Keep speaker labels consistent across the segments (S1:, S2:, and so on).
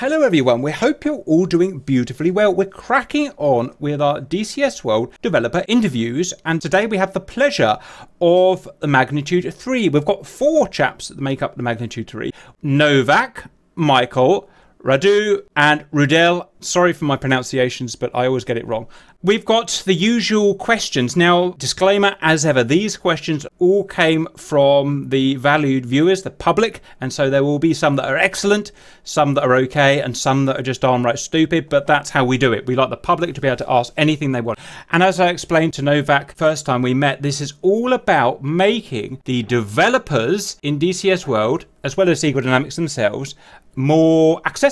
S1: Hello, everyone. We hope you're all doing beautifully well. We're cracking on with our DCS World developer interviews, and today we have the pleasure of the Magnitude 3. We've got four chaps that make up the Magnitude 3 Novak, Michael, Radu, and Rudel. Sorry for my pronunciations, but I always get it wrong. We've got the usual questions. Now, disclaimer as ever, these questions all came from the valued viewers, the public, and so there will be some that are excellent, some that are okay, and some that are just downright stupid, but that's how we do it. We like the public to be able to ask anything they want. And as I explained to Novak first time we met, this is all about making the developers in DCS World, as well as Eagle Dynamics themselves, more accessible.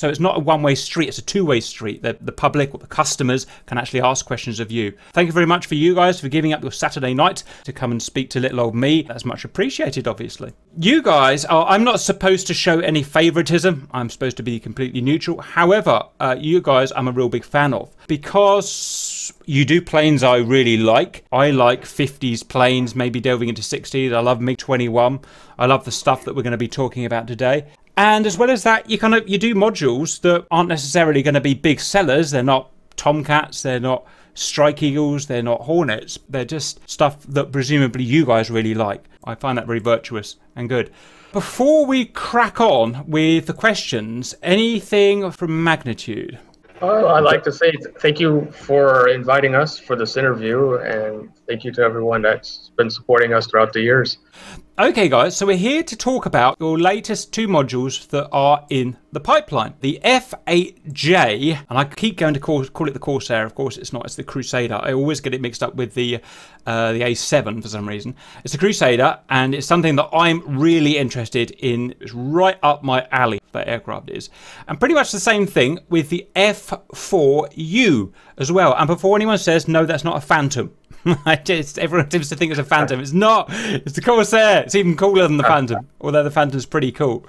S1: So it's not a one way street, it's a two way street. The, the public or the customers can actually ask questions of you. Thank you very much for you guys for giving up your Saturday night to come and speak to little old me. That's much appreciated, obviously. You guys, are, I'm not supposed to show any favoritism, I'm supposed to be completely neutral. However, uh, you guys, I'm a real big fan of because you do planes I really like. I like 50s planes, maybe delving into 60s. I love MiG 21. I love the stuff that we're going to be talking about today. And as well as that, you kind of you do modules that aren't necessarily going to be big sellers. They're not Tomcats, they're not Strike Eagles, they're not Hornets. They're just stuff that presumably you guys really like. I find that very virtuous and good. Before we crack on with the questions, anything from magnitude?
S2: Well, I'd like to say thank you for inviting us for this interview, and thank you to everyone that's been supporting us throughout the years.
S1: Okay, guys, so we're here to talk about your latest two modules that are in the pipeline. The F8J, and I keep going to call, call it the Corsair. Of course, it's not. It's the Crusader. I always get it mixed up with the uh, the A7 for some reason. It's the Crusader, and it's something that I'm really interested in. It's right up my alley. That aircraft is, and pretty much the same thing with the F4U as well. And before anyone says no, that's not a Phantom. I just everyone seems to think it's a Phantom. It's not. It's the Corsair. It's even cooler than the ah. Phantom, although the Phantom's pretty cool.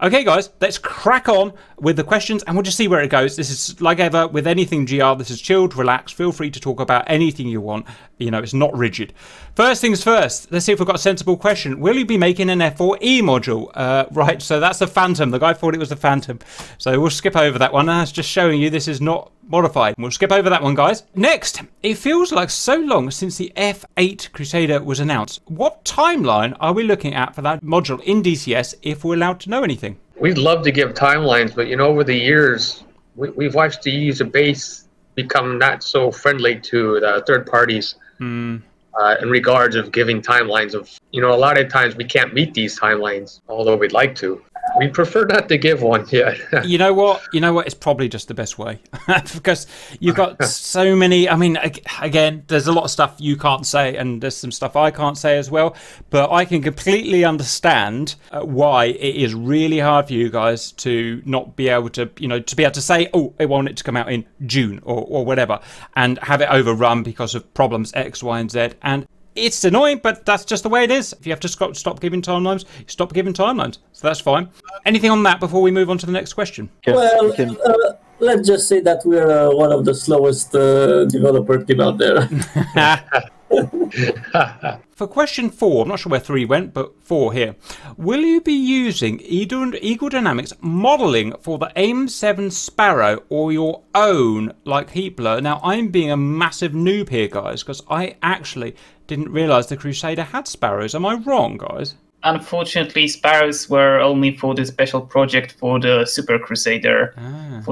S1: Okay, guys, let's crack on with the questions and we'll just see where it goes. This is like ever with anything GR. This is chilled, relaxed. Feel free to talk about anything you want. You know, it's not rigid. First things first. Let's see if we've got a sensible question. Will you be making an F4E module? Uh, right. So that's the Phantom. The guy thought it was the Phantom. So we'll skip over that one. That's just showing you this is not modified. We'll skip over that one, guys. Next, it feels like so long since the F8 Crusader was announced. What timeline are we looking at for that module in DCS if we're allowed to know anything?
S2: We'd love to give timelines, but you know, over the years, we, we've watched the user base become not so friendly to the third parties.
S1: Mm.
S2: Uh, in regards of giving timelines of you know a lot of times we can't meet these timelines although we'd like to we prefer not to give one yet.
S1: you know what? You know what? It's probably just the best way because you've got so many. I mean, again, there's a lot of stuff you can't say, and there's some stuff I can't say as well. But I can completely understand uh, why it is really hard for you guys to not be able to, you know, to be able to say, "Oh, I want it to come out in June" or, or whatever, and have it overrun because of problems X, Y, and Z. And it's annoying, but that's just the way it is. If you have to stop, stop giving timelines, stop giving timelines. So that's fine. Anything on that before we move on to the next question?
S3: Well, uh, let's just say that we're uh, one of the slowest uh, developer team out there.
S1: For question four, I'm not sure where three went, but four here. Will you be using Eagle Dynamics modeling for the AIM-7 Sparrow or your own, like Heatblur? Now, I'm being a massive noob here, guys, because I actually didn't realise the Crusader had Sparrows. Am I wrong, guys?
S4: Unfortunately, Sparrows were only for the special project for the Super Crusader
S1: ah.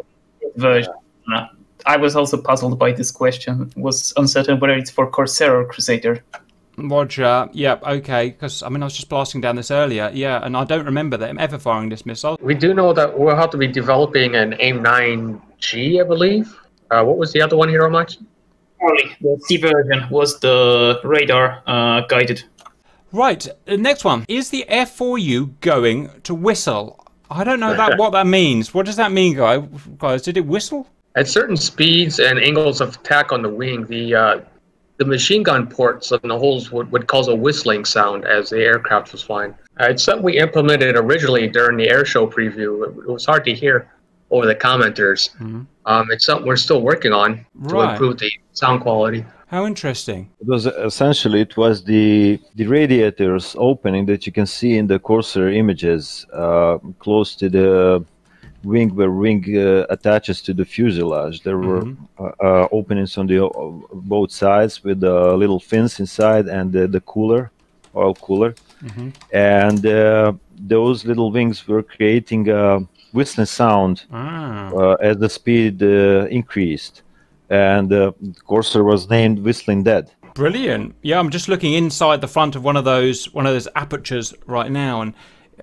S4: version. Uh, I was also puzzled by this question. Was uncertain whether it's for Corsair or Crusader.
S1: Roger. Yeah. Okay. Because I mean, I was just blasting down this earlier. Yeah, and I don't remember them ever firing this missile.
S2: We do know that we'll have to be developing an AIM-9G, I believe. Uh, what was the other one here, much?
S4: The C version was the radar uh, guided.
S1: Right. The next one is the F4U going to whistle. I don't know that what that means. What does that mean, guys? Did it whistle?
S2: At certain speeds and angles of attack on the wing, the uh, the machine gun ports and the holes would, would cause a whistling sound as the aircraft was flying. Uh, it's something we implemented originally during the airshow preview. It, it was hard to hear over the commenters.
S1: Mm-hmm.
S2: Um, it's something we're still working on to
S1: Right.
S2: improve the sound quality.
S1: How interesting.
S5: It was essentially it was the the radiators opening that you can see in the Corsair images uh, close to the wing where wing uh, attaches to the fuselage. There were uh, uh, openings on the uh, both sides with uh, little fins inside and uh, the cooler, oil cooler, and uh, those little wings were creating a whistling sound
S1: Ah.
S5: uh, as the speed uh, increased, and uh, Corsair was named Whistling Dead.
S1: Brilliant. Yeah, I'm just looking inside the front of one of those one of those apertures right now, and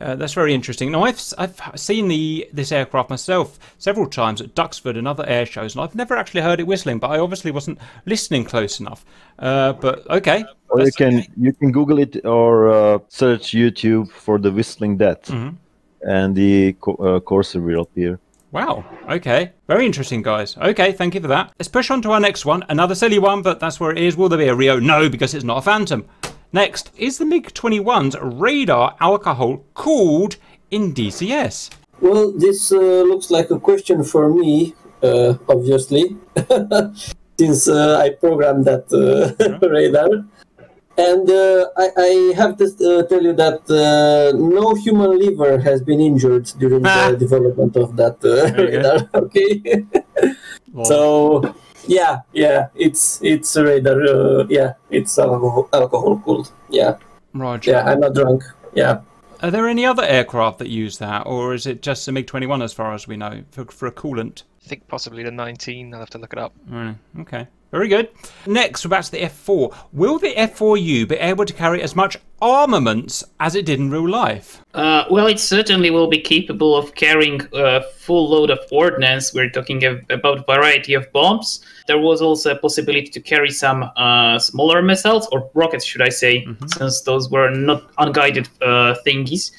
S1: uh, that's very interesting. Now, I've I've seen the this aircraft myself several times at Duxford and other air shows, and I've never actually heard it whistling. But I obviously wasn't listening close enough. Uh, but okay,
S5: Or you can
S1: okay.
S5: you can Google it or uh, search YouTube for the Whistling Dead,
S1: Mm-hmm.
S5: and the co- uh, Corsair will appear.
S1: Wow. Okay. Very interesting, guys. Okay, thank you for that. Let's push on to our next one. Another silly one, but that's where it is. Will there be a Rio? No, because it's not a Phantom. Next, is the MiG 21's radar alcohol cooled in DCS?
S3: Well, this uh, looks like a question for me, uh, obviously, since uh, I programmed that uh, radar. And uh, I, I have to uh, tell you that uh, no human liver has been injured during
S1: Ah.
S3: the development of that uh, radar. Okay, so yeah, yeah, it's it's a radar. Uh, yeah, it's alcohol alcohol cooled. Yeah,
S1: Roger.
S3: yeah, I'm not drunk. Yeah.
S1: Are there any other aircraft that use that, or is it just the MiG 21 as far as we know for, for a coolant?
S6: I think possibly the 19. I'll have to look it up.
S1: Mm, okay. Very good. Next, we're back to the F4. Will the F4U be able to carry as much armaments as it did in real life?
S4: Uh, well, it certainly will be capable of carrying a full load of ordnance. We're talking ab- about variety of bombs. There was also a possibility to carry some uh, smaller missiles or rockets, should I say, since those were not unguided uh, thingies.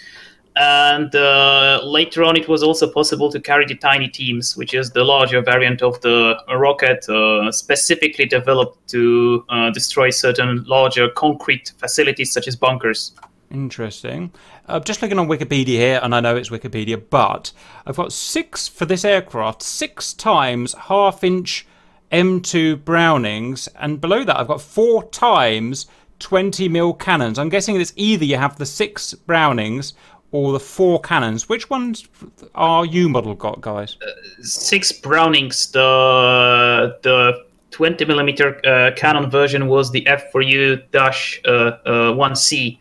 S4: And uh, later on, it was also possible to carry the Tiny Tims, which is the larger variant of the rocket, uh, specifically developed to uh, destroy certain larger concrete facilities such as bunkers.
S1: Interesting. Uh, just looking on Wikipedia here, and I know it's Wikipedia, but I've got six for this aircraft, six times half inch M2 Brownings, and below that I've got four times 20 mil cannons. I'm guessing it's either you have the six Brownings or the four cannons. Which ones are you model got, guys?
S4: six Brownings. The the 20 millimeter uh, cannon version was the F4U dash uh, uh, 1C,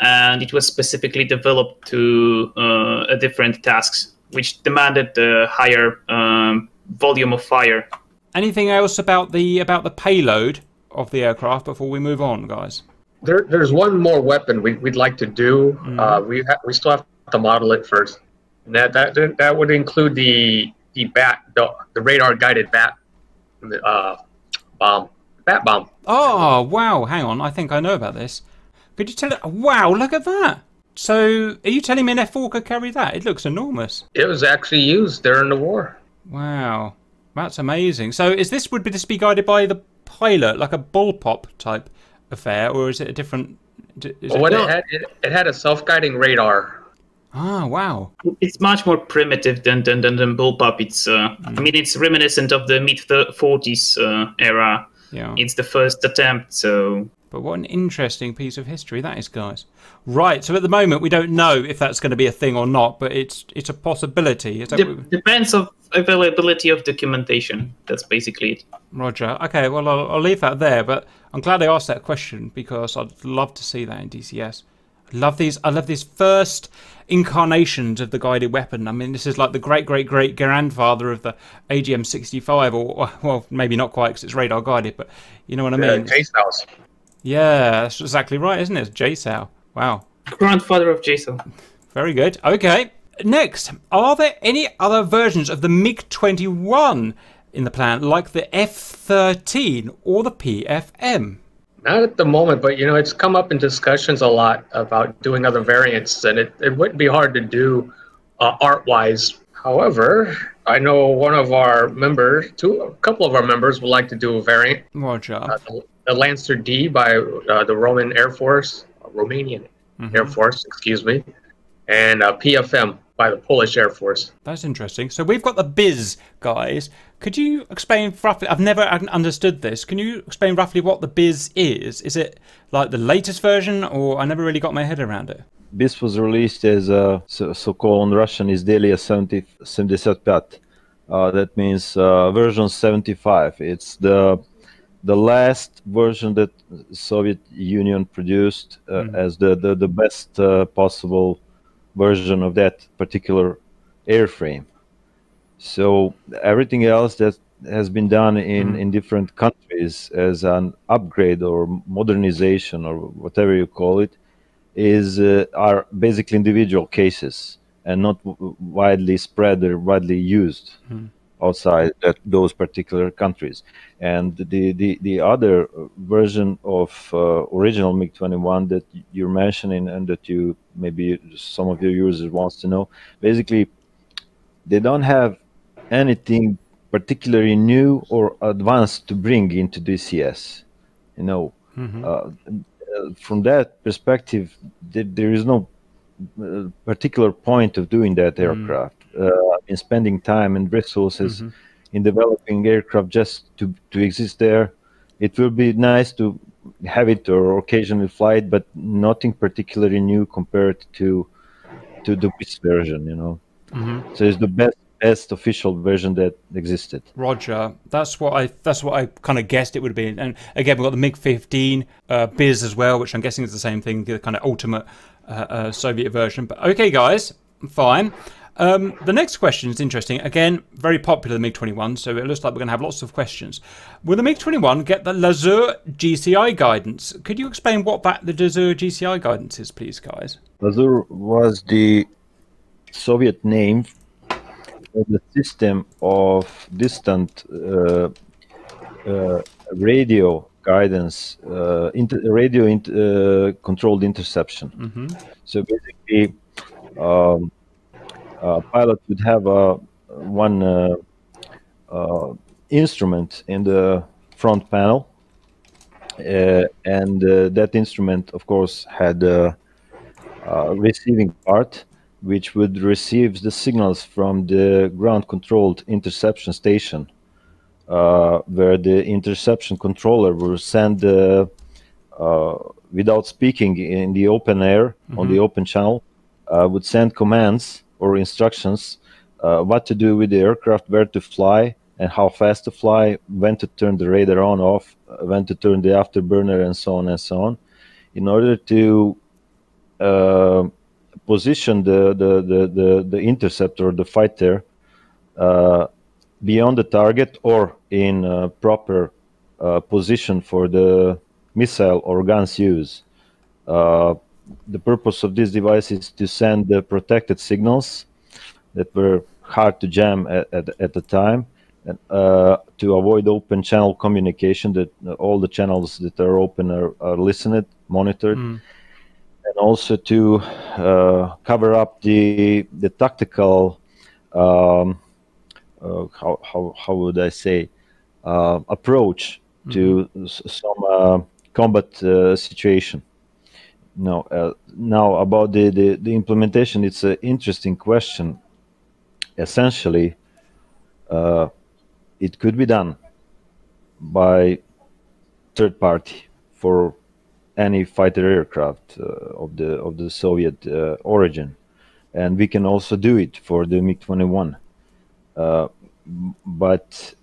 S4: and it was specifically developed to uh, a different tasks, which demanded the higher um, volume of fire.
S1: Anything else about the about the payload of the aircraft before we move on, guys?
S2: There, there's one more weapon we, we'd like to do. Uh, we ha- we still have to model it first. And that that that would include the the bat the, the radar guided bat uh, bomb bat bomb.
S1: Oh, wow. Hang on. I think I know about this. Could you tell it? Wow, look at that. So, are you telling me an F4 could carry that? It looks enormous.
S2: It was actually used during the war.
S1: Wow. That's amazing. So, is this would be this be guided by the pilot, like a bullpup type affair, or is it a different? Is
S2: Well, what
S1: it,
S2: it had it, it had a self guiding radar.
S1: ah, wow.
S4: It's much more primitive than than, than, than bullpup. It's uh, I mean it's reminiscent of the mid 40s uh, era.
S1: Yeah.
S4: It's the first attempt, so
S1: But what an interesting piece of history that is, guys. Right. So at the moment we don't know if that's going to be a thing or not, but it's it's a possibility. Is that
S4: De-
S1: what-
S4: depends of availability of documentation. That's basically it.
S1: Roger. Okay, well, I'll, I'll leave that there, but I'm glad I asked that question because I'd love to see that in DCS. I love these. I love these first incarnations of the guided weapon. I mean, this is like the great, great, great grandfather of the AGM-65, or well, maybe not quite because it's radar guided, but you know what I mean.
S2: Uh, Chase House.
S1: Yeah, that's exactly right, isn't it? It's JSOW. Wow.
S4: Grandfather of JSOW.
S1: Very good. Okay. Next, are there any other versions of the MiG 21 in the plan, like the F 13 or the PFM?
S2: Not at the moment, but you know, it's come up in discussions a lot about doing other variants, and it, it wouldn't be hard to do uh, art wise. However, I know one of our members, two, a couple of our members would like to do a variant,
S1: Roger.
S2: uh, the, the Lancer D by uh, the Roman Air Force, uh, Romanian Air Force, excuse me, and uh, PFM by the Polish Air Force.
S1: That's interesting. So we've got the Bis, guys. Could you explain roughly? I've never understood this. Can you explain roughly what the Bis is? Is it like the latest version, or I never really got my head around it?
S5: Bis was released as a so, so-called Russian izdeliye 70, 75. Uh, that means uh, version 75. It's the the last version that Soviet Union produced uh, mm. as the, the, the best uh, possible version of that particular airframe. So everything else that has been done in, mm. in different countries as an upgrade or modernization or whatever you call it is uh, are basically individual cases and not widely spread or widely used mm. Outside that, those particular countries. And the, the, the other version of uh, original MiG-21 that you're mentioning and that you maybe some of your users wants to know, basically they don't have anything particularly new or advanced to bring into DCS. You know, mm-hmm. uh, from that perspective, there, there is no uh, particular point of doing that mm. aircraft. Mm. Uh, in spending time and resources mm-hmm. in developing aircraft just to to exist there, it will be nice to have it or occasionally fly it, but nothing particularly new compared to to the this version. You know, mm-hmm. so it's the best best official version that existed.
S1: Roger. That's what I. That's what I kind of guessed it would be. And again, we've got the MiG 15 uh, Bis as well, which I'm guessing is the same thing, the kind of ultimate uh, uh, Soviet version. But okay, guys, fine. Um, the next question is interesting. Again, very popular, the MiG-21, so it looks like we're going to have lots of questions. Will the MiG-21 get the Lazur GCI guidance? Could you explain what that the Lazur GCI guidance is, please, guys?
S5: Lazur was the Soviet name for the system of distant uh, uh, radio guidance, uh, inter radio inter controlled interception. Mm -hmm. So basically, um, a pilot would have a one instrument in the front panel, and that instrument, of course, had a receiving part which would receive the signals from the ground controlled interception station, uh, where the interception controller will send, uh, uh, without speaking in the open air mm-hmm. on the mm-hmm. open channel, uh, would send commands or instructions uh, what to do with the aircraft, where to fly, and how fast to fly, when to turn the radar on off, uh, when to turn the afterburner, and so on and so on, in order to position the the the the, the interceptor, the fighter, uh, beyond the target or in uh, proper uh, position for the missile or guns use. Uh, the purpose of this device is to send the protected signals that were hard to jam at, at, at the time and, uh, to avoid open channel communication that all the channels that are open are, are listened monitored mm and also to uh, cover up the the tactical um, uh, how, how how would I say uh, approach mm-hmm. to some uh, combat uh, situation. No, uh, now about the, the, the implementation, it's an interesting question. Essentially, it could be done by third party for any fighter aircraft uh, of the of the Soviet uh, origin, and we can also do it for the MiG-21. Uh, but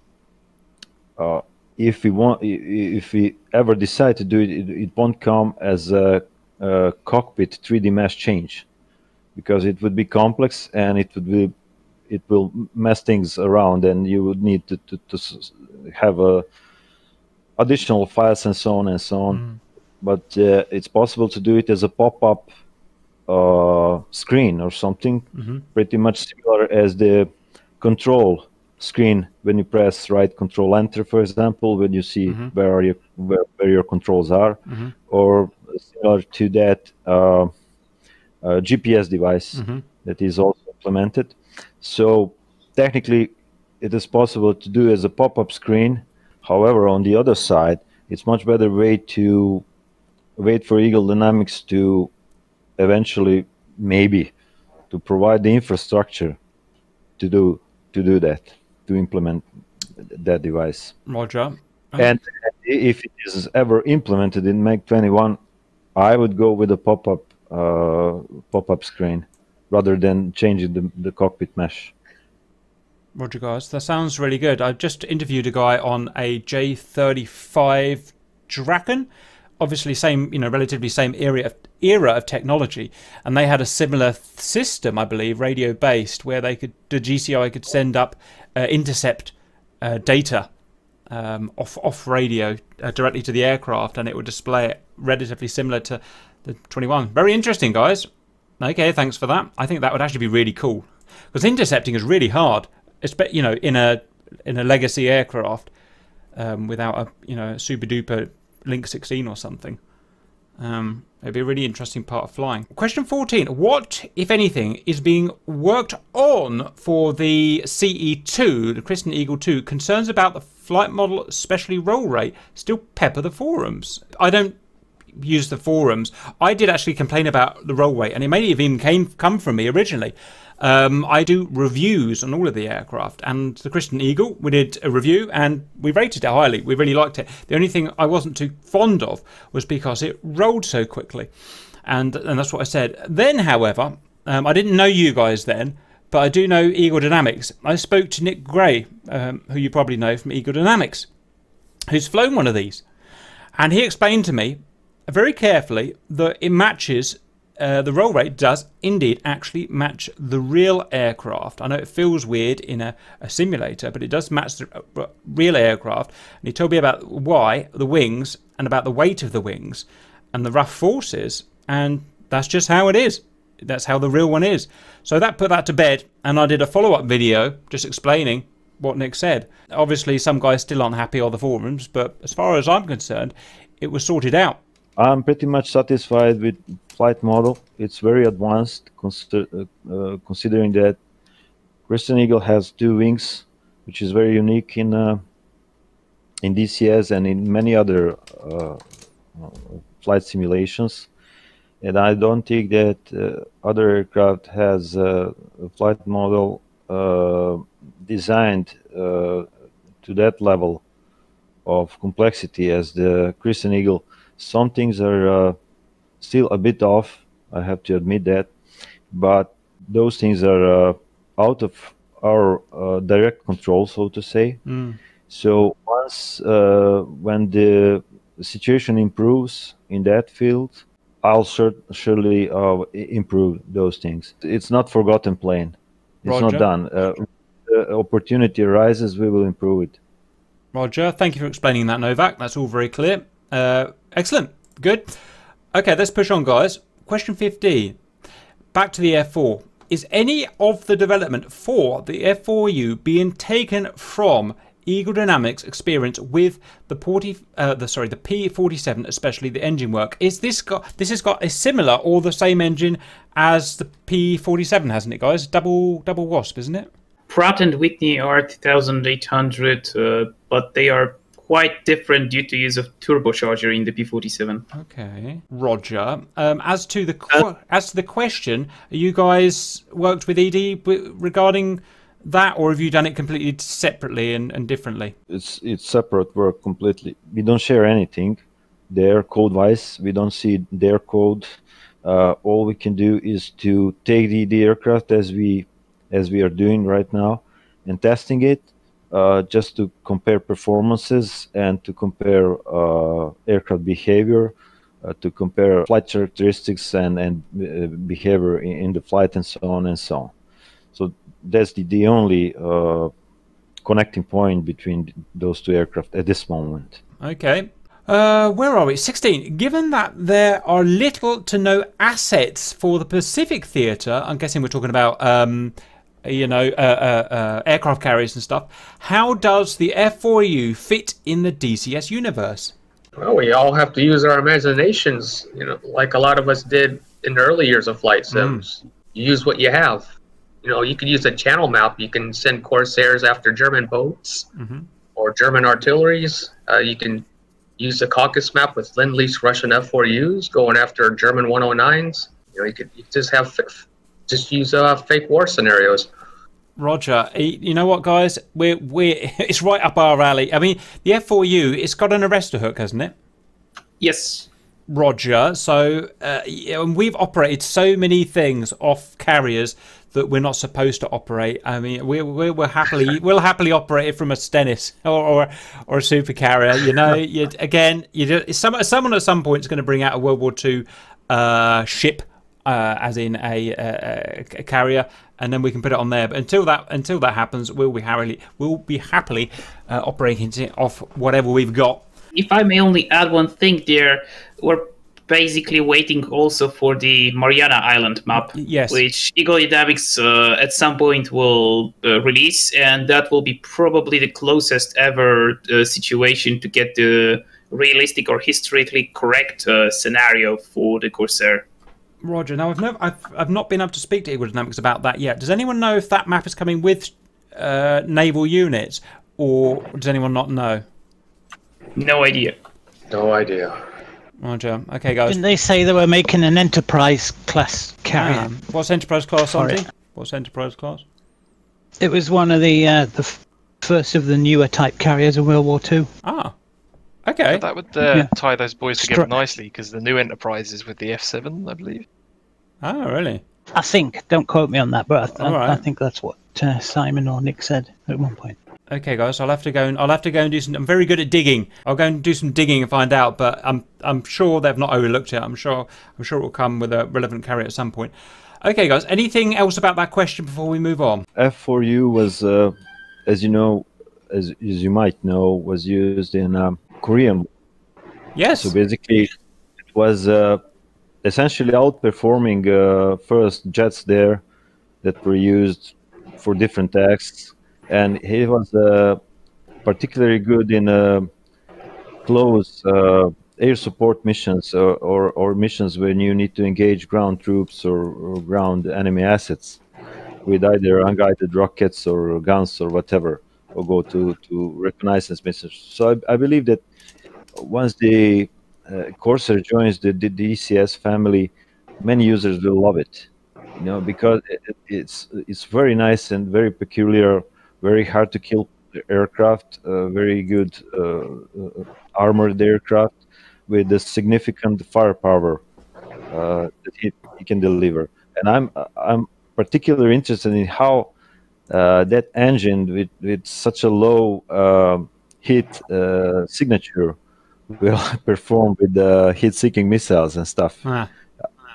S5: if we want, if we ever decide to do it, it, it won't come as a, a cockpit 3D mesh change, because it would be complex and it would be it will mess things around and you would need to, to, to have a additional files and so on and so on mm but uh, it's possible to do it as a pop-up uh, screen or something mm-hmm. pretty much similar as the control screen when you press right control enter for example when you see mm-hmm. where are you where, where your controls are mm-hmm. or similar to that uh, uh gps device mm-hmm. that is also implemented so technically it is possible to do as a pop-up screen however on the other side it's much better way to wait for Eagle Dynamics to eventually maybe to provide the infrastructure to do to do that to implement that device.
S1: Roger.
S5: And if it is ever implemented in MiG 21, I would go with a pop-up uh, pop-up screen rather than changing the, the cockpit mesh.
S1: Roger, guys. That sounds really good. I just interviewed a guy on a J35 Draken. Obviously, same, you know, relatively same era of, era of technology, and they had a similar system, I believe, radio-based, where they could the GCI could send up uh, intercept uh, data um, off off radio uh, directly to the aircraft, and it would display it relatively similar to the 21. Very interesting, guys. Okay, thanks for that. I think that would actually be really cool because intercepting is really hard, you know in a in a legacy aircraft um, without a you know super duper Link 16 or something. Um, it'd be a really interesting part of flying. Question 14. What, if anything, is being worked on for the CE2, the Christen Eagle 2? Concerns about the flight model, especially roll rate, still pepper the forums. I don't use the forums. I did actually complain about the roll rate, and it may have even came come from me originally. Um, I do reviews on all of the aircraft, and the Christen Eagle, we did a review and we rated it highly. We really liked it. The only thing I wasn't too fond of was because it rolled so quickly, and and that's what I said. Then, however, um, I didn't know you guys then, but I do know Eagle Dynamics. I spoke to Nick Grey, um, who you probably know from Eagle Dynamics, who's flown one of these, and he explained to me very carefully that it matches uh, the roll rate does indeed actually match the real aircraft. I know it feels weird in a, a simulator, but it does match the uh, real aircraft. And he told me about why, the wings, and about the weight of the wings, and the rough forces, and that's just how it is. That's how the real one is. So that put that to bed, and I did a follow up video just explaining what Nick said. Obviously, some guys still aren't happy on the forums, but as far as I'm concerned, it was sorted out.
S5: I'm pretty much satisfied with flight model. It's very advanced, consider, uh, uh, considering that Christen Eagle has two wings, which is very unique in uh, in DCS and in many other uh, flight simulations. And I don't think that uh, other aircraft has uh, a flight model designed to that level of complexity as the Christen Eagle. Some things are still a bit off. I have to admit that, but those things are uh, out of our uh, direct control, so to say. Mm. So once uh, when the situation improves in that field, I'll sur- surely uh, improve those things. It's not forgotten plane. It's Roger. not done. Uh, the opportunity arises, we will improve it.
S1: Roger, thank you for explaining that, Novak. That's all very clear. Uh, excellent. Good. Okay, let's push on, guys. Question 15. Back to the F4. Is any of the development for the F4U being taken from Eagle Dynamics experience with the 40, uh, the sorry, the P47, especially the engine work? Is this got this has got a similar or the same engine as the P47, hasn't it, guys? Double double wasp, isn't it?
S4: Pratt and Whitney R-2800, uh, but they are quite different due to use of turbocharger in the P47.
S1: Okay, Roger. Um, as to the qu- uh, as to the question, you guys worked with ED regarding that, or have you done it completely separately and, and differently?
S5: It's it's separate work completely. We don't share anything. Their code wise, we don't see their code. Uh, all we can do is to take the, the aircraft as we as we are doing right now and testing it uh, just to compare performances and to compare uh, aircraft behavior, uh, to compare flight characteristics and, and uh, behavior in, in, the flight and so on and so on. So that's the, the only uh, connecting point between those two aircraft at this moment.
S1: Okay. Where are we? 16. Given that there are little to no assets for the Pacific Theatre, I'm guessing we're talking about um, you know, uh, uh, uh, aircraft carriers and stuff. How does the F4U fit in the DCS universe?
S2: Well, we all have to use our imaginations, you know, like a lot of us did in the early years of flight sims. Mm. You use what you have. You know, you can use a channel map. You can send Corsairs after German boats mm-hmm. or German artilleries. Uh, you can use the Caucasus map with Lend-Lease Russian F4Us going after German 109s. You know, you could you just have just use uh, fake war scenarios.
S1: Roger, you know what, guys? We're we're it's right up our alley. I mean, the F4U, it's got an arrestor hook, hasn't it?
S4: Yes.
S1: Roger. So uh, and we've operated so many things off carriers that we're not supposed to operate. I mean, we we will happily we'll happily operate it from a Stennis or or, or a super carrier. You know, you again, you some someone at some point is going to bring out a World War II uh, ship. Uh, as in a, a, a, carrier, and then we can put it on there. But until that until that happens, we'll be happily we'll be happily uh, operating it off whatever we've got.
S4: If I may only add one thing there, we're basically waiting also for the Mariana Island map,
S1: Yes.
S4: which Eagle Dynamics uh, at some point will uh, release, and that will be probably the closest ever uh, situation to get the realistic or historically correct uh, scenario for the Corsair.
S1: Roger. Now I've never, I've, I've not been able to speak to Eagle Dynamics about that yet. Does anyone know if that map is coming with uh, naval units, or does anyone not know?
S4: No idea.
S2: No idea.
S1: Roger. Okay, guys.
S7: Didn't they say they were making an Enterprise class carrier?
S1: Um, what's Enterprise class,
S7: Sorry.
S1: What's Enterprise class?
S7: It was one of the uh, the first of the newer type carriers in World War Two.
S1: Ah. Okay.
S6: That would uh,
S7: Yeah.
S6: tie those boys together
S7: Stru-
S6: nicely because the new Enterprise is with the F7, I believe.
S1: Oh, really?
S7: I think. Don't quote me on that, but I, th-
S1: All
S7: I think that's what uh, Simon or Nick said at one point.
S1: Okay, guys. I'll have to go and I'll have to go and do some. I'm very good at digging. I'll go and do some digging and find out. But I'm I'm sure they've not overlooked it. I'm sure I'm sure it will come with a relevant carrier at some point. Okay, guys. Anything else about that question before we move on?
S5: F4U was, uh, as you know, as, as you might know, was used in um, Korean.
S1: Yes.
S5: So basically, it was uh, essentially outperforming uh, first jets there that were used for different tasks, and he was uh, particularly good in uh, close uh, air support missions or, or, or missions when you need to engage ground troops or, or ground enemy assets with either unguided rockets or guns or whatever, or go to, to reconnaissance missions. So I, I believe that once the Corsair joins the, the DCS family, many users will love it. You know, because it, it- it's it's very nice and very peculiar, very hard to kill aircraft, uh, very good uh, uh, armored aircraft with a significant firepower uh, that he, he can deliver. And I'm I'm particularly interested in how uh, that engine with, with such a low heat uh, signature will perform with the heat-seeking missiles and stuff.
S1: Ah,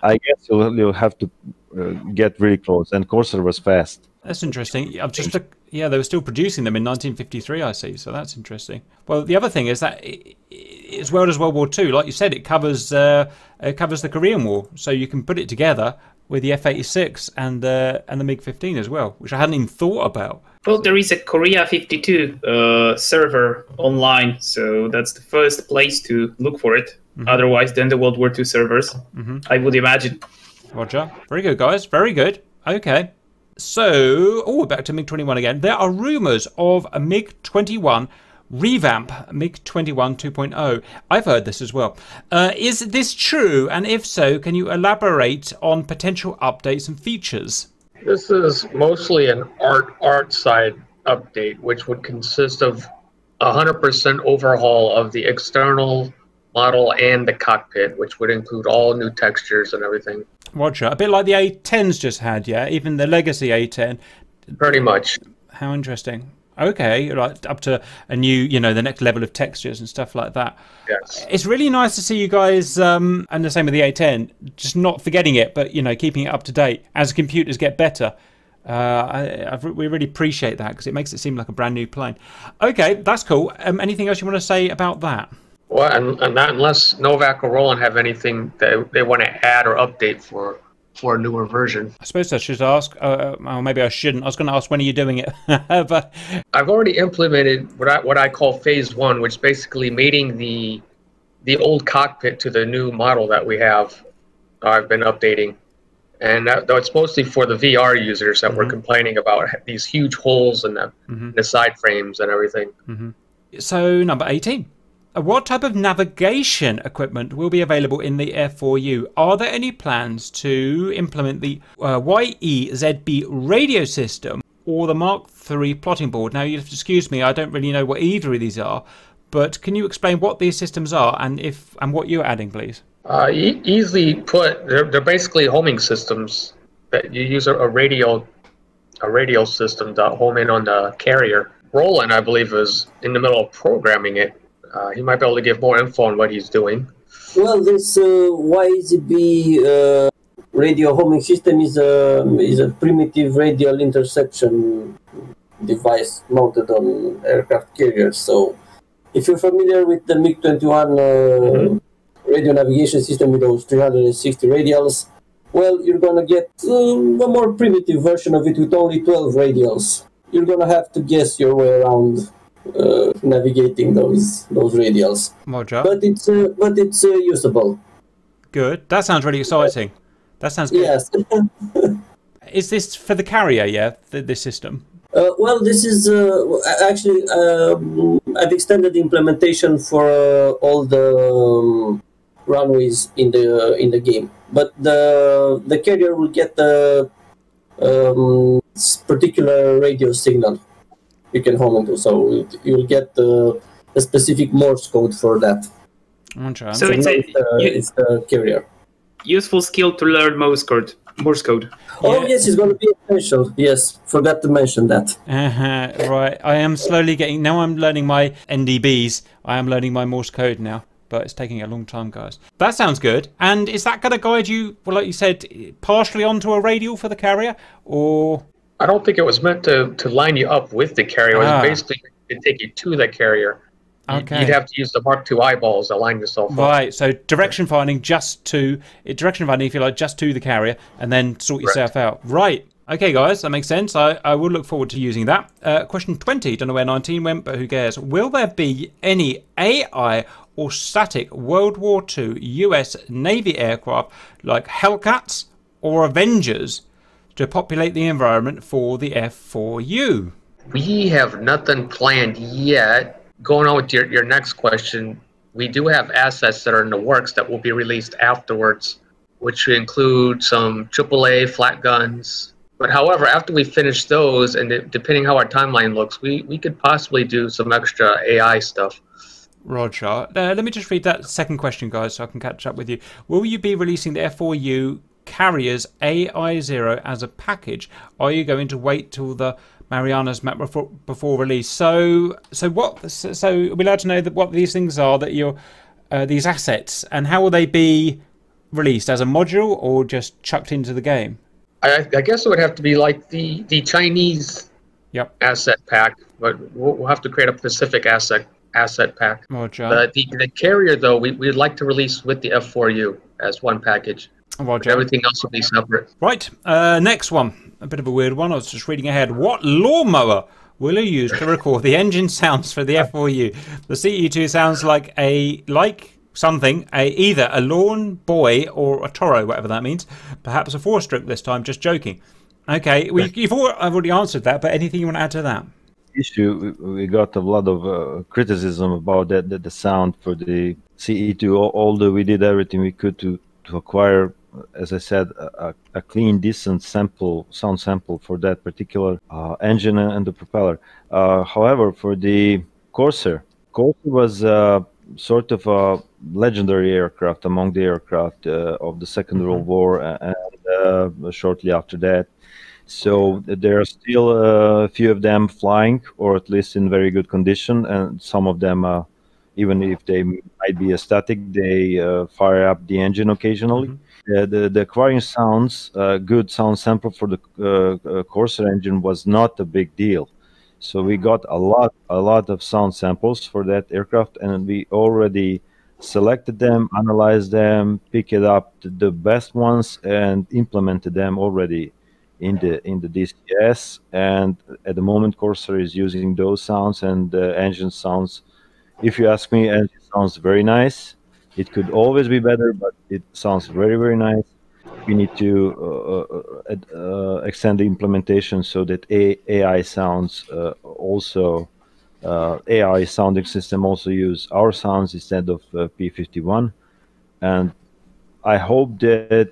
S5: I guess you'll, you'll have to uh, get really close. And Corsair was fast.
S1: That's interesting. I've just yeah, they were still producing them in 1953. I see. So that's interesting. Well, the other thing is that i- i- as well as World War II, like you said, it covers uh, it covers the Korean War, so you can put it together with the F-86 and uh, and the MiG-15 as well, which I hadn't even thought about.
S4: Well, there is a Korea 52 uh, server online, so that's the first place to look for it. Otherwise, then the World War II servers, I would imagine.
S1: Roger. Very good, guys. Very good. Okay. So, oh, back to MiG 21 again. There are rumours of a MiG 21 revamp, MiG 21 2.0. I've heard this as well. Uh, is this true? And if so, can you elaborate on potential updates and features?
S2: This is mostly an art art side update, which would consist of 100% overhaul of the external model and the cockpit, which would include all new textures and everything.
S1: Roger. A bit like the A10's just had, yeah? Even the legacy A10.
S2: Pretty much.
S1: How interesting. Okay, right up to a new, you know, the next level of textures and stuff like that.
S2: Yes.
S1: It's really nice to see you guys, um, and the same with the A10, just not forgetting it, but you know, keeping it up to date as computers get better. Uh, I, I've, we really appreciate that because it makes it seem like a brand new plane. Okay, that's cool. Um, anything else you want to say about that?
S2: Well, and, and not unless Novak or Roland have anything that they want to add or update for for a newer version.
S1: I suppose I should ask, uh, uh or maybe I shouldn't. I was going to ask when are you doing it, but
S2: I've already implemented what I what I call phase one, which is basically mating the the old cockpit to the new model that we have. Uh, I've been updating, and that, though it's mostly for the VR users that were mm-hmm. complaining about these huge holes in the, mm-hmm. in the side frames and everything. Mm-hmm.
S1: So, number 18. Uh, What type of navigation equipment will be available in the F4U? Are there any plans to implement the uh, YEZB radio system or the Mark III plotting board? Now, you have to excuse me, I don't really know what either of these are, but can you explain what these systems are and if and what you're adding, please?
S2: Uh, e- easily put, they're, they're basically homing systems that you use a, a radio, a radio system to home in on the carrier. Roland, I believe, is in the middle of programming it. Uh, he might be able to give more info on what he's doing.
S3: Well, this uh, YZB uh, radio homing system is a is a primitive radial interception device mounted on aircraft carriers. So, if you're familiar with the MiG-21 uh,
S2: Mm-hmm.
S3: radio navigation system with those 360 radials, well, you're gonna get um, a more primitive version of it with only 12 radials. You're gonna have to guess your way around uh, navigating those those radials,
S1: Roger.
S3: but it's uh, but it's uh, usable.
S1: Good. That sounds really exciting. That sounds good.
S3: Yes.
S1: Is this for the carrier? Yeah, th- this system.
S3: Uh, well, this is uh, actually um, I've extended the implementation for uh, all the um, runways in the in the game, but the the carrier will get the um, particular radio signal you can home into, so it, you'll get the, a specific Morse code for that.
S1: Roger.
S4: So
S3: So
S4: it's a
S3: it's, the,
S4: you-
S3: it's the carrier.
S4: useful skill to learn Morse code. Morse code.
S3: Oh
S1: Yeah.
S3: yes, it's going to be essential. Yes, forgot to mention that.
S1: Uh-huh, right. I am slowly getting. Now I'm learning my NDBs. I am learning my Morse code now, but it's taking a long time, guys. That sounds good. And is that going to guide you, well, like you said, partially onto a radial for the carrier, or
S2: I don't think it was meant to, to line you up with the carrier. It was
S1: Ah.
S2: basically to take you to the carrier.
S1: Okay.
S2: You'd have to use the Mark II eyeballs to line yourself up.
S1: right? So direction finding just to direction finding, if you like, just to the carrier, and then sort yourself out. Right. Okay, guys, that makes sense. I, I will look forward to using that. Uh, question 20. Don't know where 19 went, but who cares? Will there be any AI or static World War II US Navy aircraft like Hellcats or Avengers to populate the environment for the F4U?
S2: We have nothing planned yet. Going on with your, your next question, we do have assets that are in the works that will be released afterwards, which include some AAA flat guns. But however, after we finish those, and de- depending how our timeline looks, we, we could possibly do some extra AI stuff.
S1: Roger. Uh, let me just read that second question, guys, so I can catch up with you. Will you be releasing the F4U carriers AI0 as a package? Are you going to wait till the Mariana's map before, before release? So, so what? So, so are we allowed to know that what these things are that you're uh, these assets, and how will they be released as a module or just chucked into the game?
S2: I, I guess it would have to be like the, the Chinese
S1: Yep.
S2: asset pack, but we'll, we'll have to create a Pacific asset asset pack.
S1: Roger.
S2: The, the, the carrier, though, we, we'd like to release with the F4U as one package.
S1: Roger.
S2: Everything else will be separate.
S1: Right, uh, next one. A bit of a weird one. I was just reading ahead. What lawnmower will you use to record the engine sounds for the F4U? The CE2 sounds like a like something, a either a lawn boy or a Toro, whatever that means. Perhaps a four-stroke this time. Just joking. Okay, well, you've al- I've already answered that, but anything you want to add to that?
S5: issue we we got a lot of uh, criticism about that, that the sound for the CE2 although we did everything we could to to acquire as I said a, a- clean decent sample sound sample for that particular uh, engine and the propeller. Uh, however for the Corsair Corsair was uh, sort of a legendary aircraft among the aircraft uh, of the 2nd World War and uh, shortly after that. So there are still a few of them flying, or at least in very good condition, and some of them, uh, even if they might be a static, they uh, fire up the engine occasionally. Uh, the the acquiring sounds, uh, good sound sample for the uh, uh, Corsair engine was not a big deal. So we got a lot a lot of sound samples for that aircraft, and we already selected them, analyzed them, picked up the, the best ones, and implemented them already in the in the DCS. And at the moment, Corsair is using those sounds and the engine sounds. If you ask me, engine sounds very nice. It could always be better, but it sounds very very nice. We need to uh, uh, uh, extend the implementation so that A- AI sounds uh, also uh, AI sounding system also use our sounds instead of uh, P51, and I hope that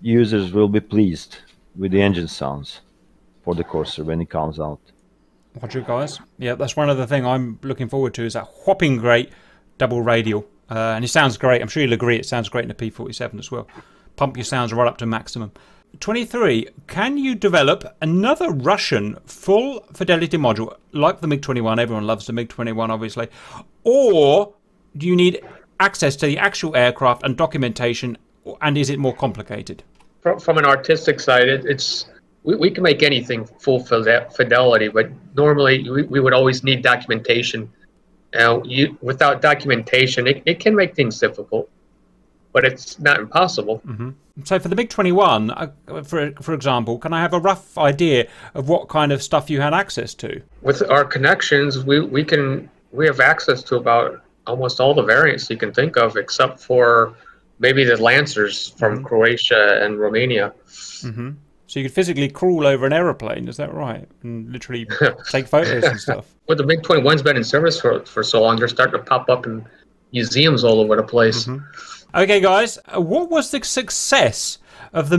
S5: users will be pleased with the engine sounds for the Corsair when it comes out.
S1: Roger, guys. Yeah, that's one other thing I'm looking forward to is that whopping great double radial. Uh, and it sounds great. I'm sure you'll agree it sounds great in the P47 as well. Pump your sounds right up to maximum. 23. Can you develop another Russian full fidelity module like the MiG 21? Everyone loves the MiG 21, obviously. Or do you need access to the actual aircraft and documentation, and is it more complicated?
S2: From, from an artistic side, it, it's we, we can make anything full fidelity, but normally we, we would always need documentation. Now, you without documentation, it, it can make things difficult, but it's not impossible.
S1: Mm-hmm. So, for the MiG 21, uh, for, for example, can I have a rough idea of what kind of stuff you had access to?
S2: With our connections, we, we can we have access to about almost all the variants you can think of, except for maybe the Lancers from mm-hmm. Croatia and Romania.
S1: Mm-hmm. So you could physically crawl over an aeroplane, is that right? And literally take photos and stuff.
S2: Well, the MiG 21's been in service for, for so long, they're starting to pop up in museums all over the place.
S1: Mm-hmm. Okay, guys, uh, what was the success of the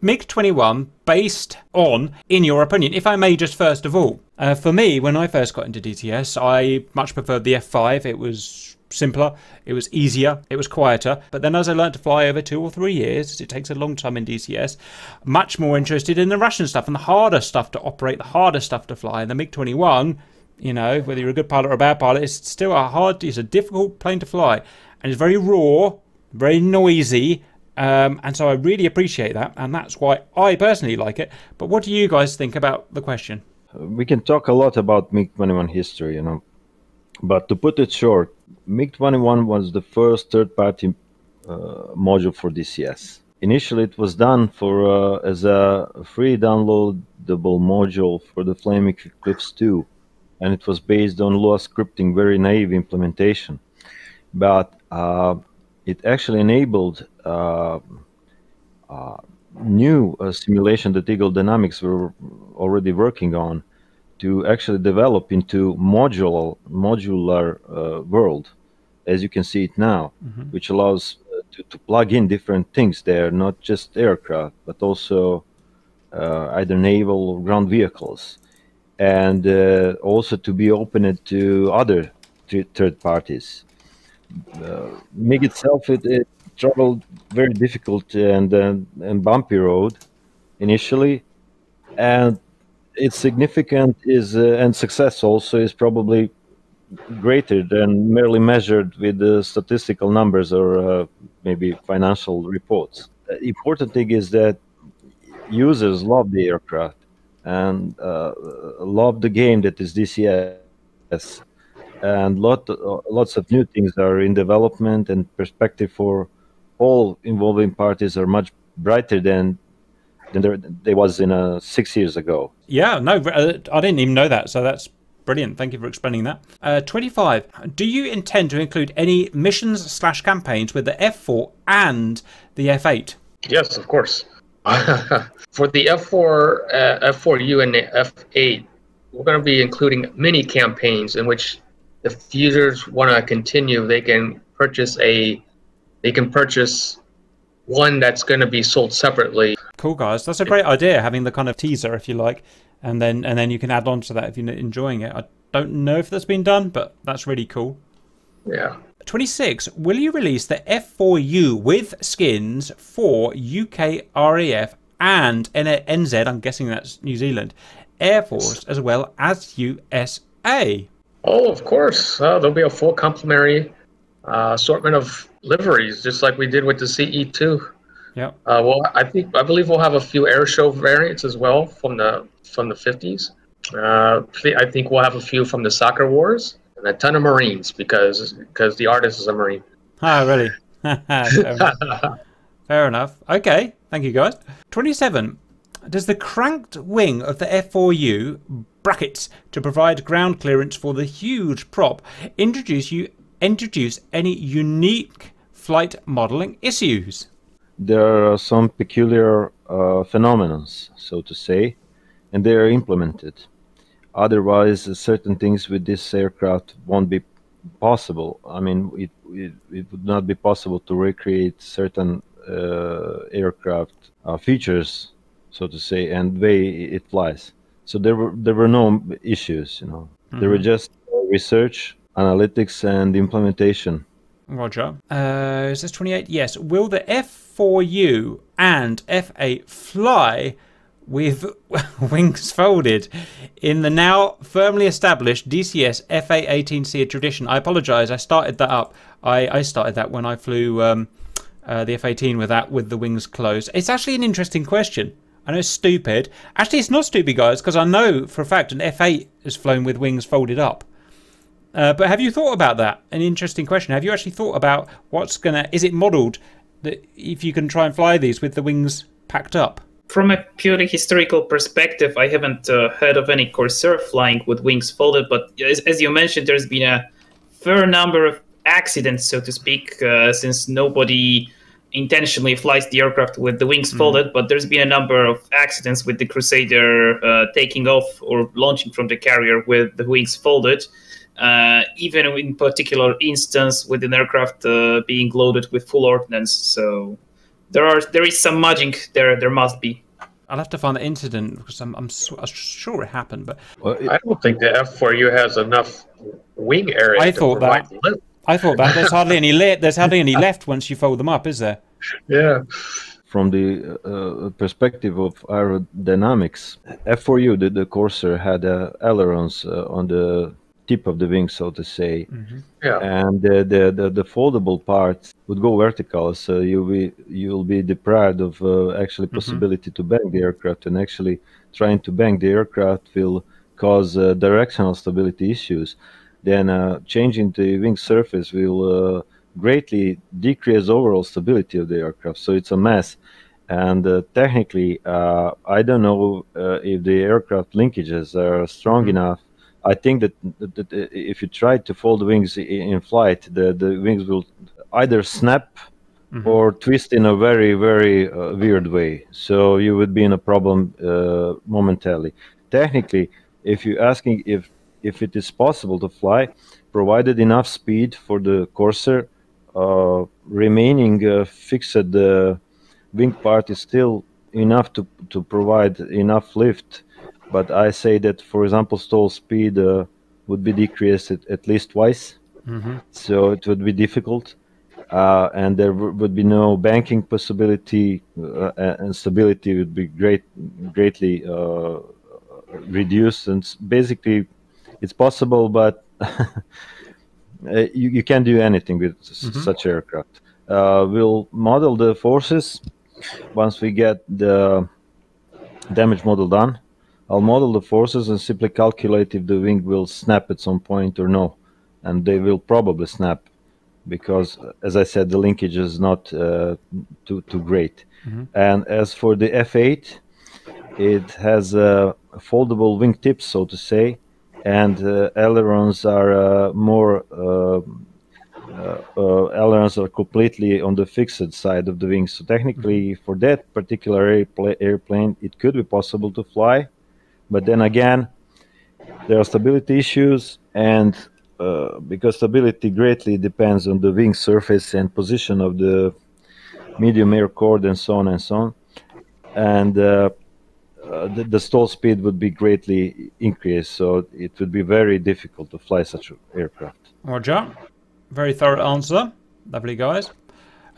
S1: MiG 21 based on, in your opinion? If I may, just first of all, uh, for me, when I first got into DCS, I much preferred the F5. It was simpler, it was easier, it was quieter. But then as I learned to fly over two or three years, it takes a long time in DCS, much more interested in the Russian stuff and the harder stuff to operate, the harder stuff to fly. And the MiG 21, you know, whether you're a good pilot or a bad pilot, it's still a hard, it's a difficult plane to fly. And it's very raw, very noisy, um, and so I really appreciate that, and that's why I personally like it. But what do you guys think about the question?
S5: We can talk a lot about MiG 21 history, you know, but to put it short, MiG 21 was the first third party uh, module for DCS. Initially, it was done for uh, as a free downloadable module for the Flaming Cliffs 2, and it was based on Lua scripting, very naive implementation. But uh, it actually enabled uh, uh, new uh, simulation that Eagle Dynamics were already working on to actually develop into modular modular uh, world as you can see it now mm-hmm. which allows uh, to, to plug in different things there not just aircraft but also uh, either naval or ground vehicles. And uh, also to be opened to other third parties. Uh, MiG itself it, it, traveled very difficult and and bumpy road initially. And its significant is uh, and success also is probably greater than merely measured with the statistical numbers or uh, maybe financial reports. The important thing is that users love the aircraft and uh, love the game that is DCS, and lot lots of new things are in development and perspective for all involving parties are much brighter than there, there was in uh, six years ago.
S1: Yeah, no, uh, I didn't even know that. So that's brilliant. Thank you for explaining that. Uh, 25. Do you intend to include any missions slash campaigns with the F4 and the F8?
S2: Yes, of course. for the F4, uh, F4U and the F8, we're going to be including mini campaigns in which if users want to continue, they can purchase a they can purchase one that's going to be sold separately.
S1: Cool, guys. That's a great idea, having the kind of teaser, if you like, and then and then you can add on to that if you're enjoying it. I don't know if that's been done, but that's really cool.
S2: Yeah.
S1: 26. Will you release the F4U with skins for UK RAF and NZ, I'm guessing that's New Zealand, Air Force, as well as USA?
S2: Oh, of course. Uh, there'll be a full complementary uh, assortment of liveries, just like we did with the CE2.
S1: Yeah.
S2: Uh, well, I think I believe we'll have a few air show variants as well from the from the 50s. Uh, I think we'll have a few from the Soccer Wars and a ton of Marines because because the artist is a Marine.
S1: Ah, really? Fair enough. Fair enough. Okay, thank you guys. 27. Does the cranked wing of the F4U brackets to provide ground clearance for the huge prop introduce you introduce any unique flight modeling issues?
S5: There are some peculiar uh, phenomena, so to say, and they are implemented. Otherwise, certain things with this aircraft won't be possible. I mean, it, it, it would not be possible to recreate certain uh, aircraft uh, features, so to say, and way it flies. So there were there were no issues, you know. There were just research, analytics, and implementation.
S1: Roger. Uh, is this 28? Yes. Will the F4U and F8 fly with wings folded in the now firmly established DCS FA18C tradition? I apologize. I started that up. I, I started that when I flew um, uh, the F18 with that with the wings closed. It's actually an interesting question. I know it's stupid. Actually, it's not stupid, guys, because I know for a fact an F8 has flown with wings folded up. Uh, but have you thought about that? An interesting question. Have you actually thought about what's gonna? Is it modelled that if you can try and fly these with the wings packed up?
S4: From a purely historical perspective, I haven't uh, heard of any Corsair flying with wings folded, but as, as you mentioned, there's been a fair number of accidents, so to speak, uh, since nobody intentionally flies the aircraft with the wings folded, but there's been a number of accidents with the Crusader uh, taking off or launching from the carrier with the wings folded. Uh, even in particular instance with an aircraft uh, being loaded with full ordnance, so there are there is some mudging there. There must be.
S1: I'll have to find the incident because I'm, I'm, s- I'm sure it happened, but
S2: I don't think the F4U has enough wing area
S1: I thought that.
S2: lift.
S1: I thought that there's hardly any le- there's hardly any left once you fold them up, is there?
S2: Yeah.
S5: from the uh, perspective of aerodynamics, F4U, the, the Corsair, had uh, ailerons uh, on the tip of the wing, so to say,
S2: Yeah.
S5: and the, the, the, the foldable part would go vertical, so you'll be you'll be deprived of uh, actually possibility to bang the aircraft, and actually trying to bang the aircraft will cause uh, directional stability issues. Then uh, changing the wing surface will uh, greatly decrease overall stability of the aircraft, so it's a mess. And uh, technically, uh, I don't know uh, if the aircraft linkages are strong enough. I think that, that, that if you try to fold the wings in flight, the, the wings will either snap or twist in a very, very uh, weird way. So you would be in a problem uh, momentarily. Technically, if you're asking if if it is possible to fly, provided enough speed for the Corsair, uh, remaining uh, fixed uh, wing part is still enough to to provide enough lift. But I say that, for example, stall speed uh, would be decreased at, at least twice, so it would be difficult. Uh, and there w- would be no banking possibility, uh, and stability would be great, greatly uh, reduced. And basically, it's possible, but uh, you, you can't do anything with s- such aircraft. Uh, we'll model the forces once we get the damage model done. I'll model the forces and simply calculate if the wing will snap at some point or no. And they will probably snap because, as I said, the linkage is not uh, too, too great. And as for the F8, it has uh, foldable wing tips, so to say, and uh, ailerons are uh, more. Uh, uh, uh, ailerons are completely on the fixed side of the wings. So technically, for that particular airpla- airplane, it could be possible to fly. But then again, there are stability issues, and uh, because stability greatly depends on the wing surface and position of the medium air chord and so on and so on, and uh, uh, the, the stall speed would be greatly increased, so it would be very difficult to fly such an aircraft.
S1: Roger. Very thorough answer. Lovely, guys.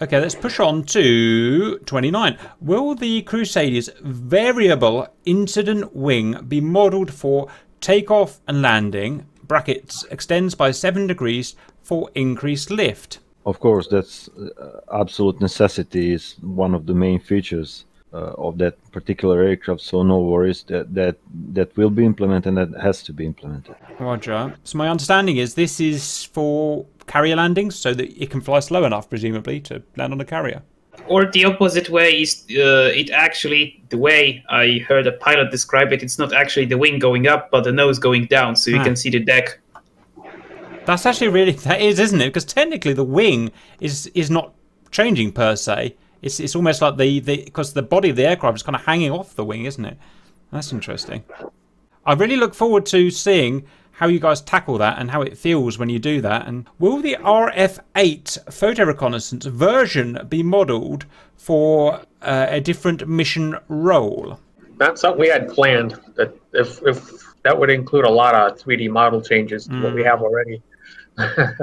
S1: Okay, let's push on to 29. Will the Crusaders variable incident wing be modelled for takeoff and landing? Brackets extends by 7 degrees for increased lift.
S5: Of course, that's uh, absolute necessity is one of the main features uh, of that particular aircraft. So no worries that that that will be implemented and that has to be implemented.
S1: Roger. So my understanding is this is for carrier landings so that it can fly slow enough, presumably, to land on a carrier.
S4: Or the opposite way is uh, it actually the way I heard a pilot describe it. It's not actually the wing going up, but the nose going down, so you
S1: Ah.
S4: can see the deck.
S1: That's actually really that is, isn't it? Because technically the wing is is not changing per se. It's it's almost like the the because the body of the aircraft is kind of hanging off the wing, isn't it? That's interesting. I really look forward to seeing how you guys tackle that and how it feels when you do that. And will the RF8 photo reconnaissance version be modelled for uh, a different mission role?
S2: That's something we had planned. That if if that would include a lot of 3D model changes to what we have already.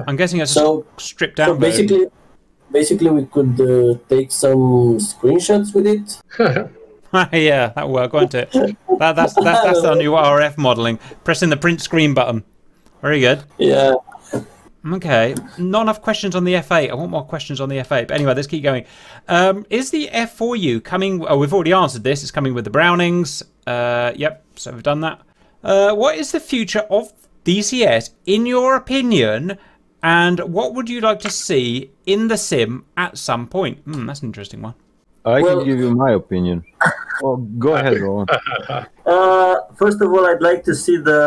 S1: I'm guessing it's
S3: So,
S1: stripped down.
S3: so
S1: down.
S3: basically, basically we could uh, take some screenshots with it.
S1: yeah, that'll work, won't it? That, that's that, that's our new RF modeling. Pressing the print screen button. Very good.
S3: Yeah.
S1: Okay, not enough questions on the F8. I want more questions on the F8. But anyway, let's keep going. Um, is the F4U coming? Oh, we've already answered this. It's coming with the Brownings. Uh, yep, so we've done that. Uh, what is the future of DCS in your opinion? And what would you like to see in the sim at some point? Hmm, that's an interesting one.
S5: I
S3: Well-
S5: can give you my opinion. Well, go ahead, Roland.
S3: Uh, first of all, I'd like to see the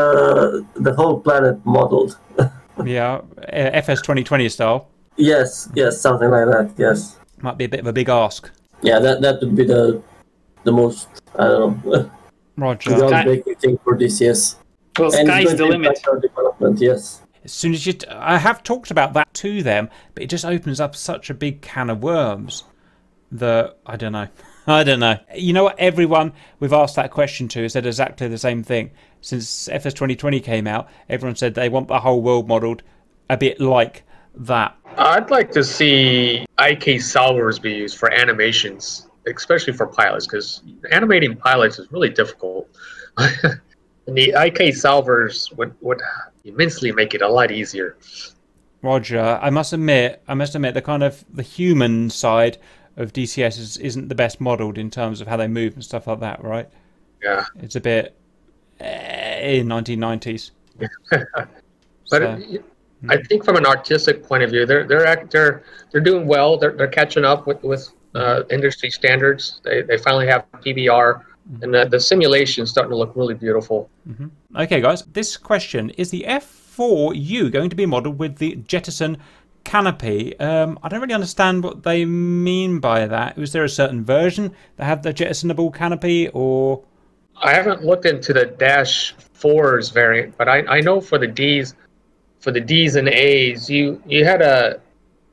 S3: the whole planet modeled.
S1: Yeah, uh, FS 2020 style.
S3: yes, yes, something like that. Yes.
S1: Might be a bit of a big ask.
S3: Yeah, that that would be the the most I don't know
S1: Roger.
S3: groundbreaking thing for DCS.
S4: Well,
S3: And
S4: sky's the limit.
S3: development. Yes.
S1: As soon as you, t- I have talked about that to them, but it just opens up such a big can of worms that I don't know. I don't know. You know what? Everyone we've asked that question to has said exactly the same thing. Since FS 2020 came out, everyone said they want the whole world modelled a bit like that.
S2: I'd like to see IK solvers be used for animations, especially for pilots, because animating pilots is really difficult. and the IK solvers would, would immensely make it a lot easier.
S1: Roger, I must admit, I must admit, the kind of the human side of DCS is, isn't the best modelled in terms of how they move and stuff like that, right?
S2: Yeah.
S1: It's a bit eh, in 1990s.
S2: But
S1: So-
S2: it, I think from an artistic point of view, they're they're act- they're they're doing well. They're they're catching up with with uh, industry standards. They they finally have PBR, and the, the simulation is starting to look really beautiful.
S1: Okay, guys, this question is the F4U going to be modelled with the Jettison canopy? Um, I don't really understand what they mean by that. Was there a certain version that had the jettisonable canopy, or
S2: I haven't looked into the Dash fours variant, but I, I know for the D's, for the D's and A's, you you had a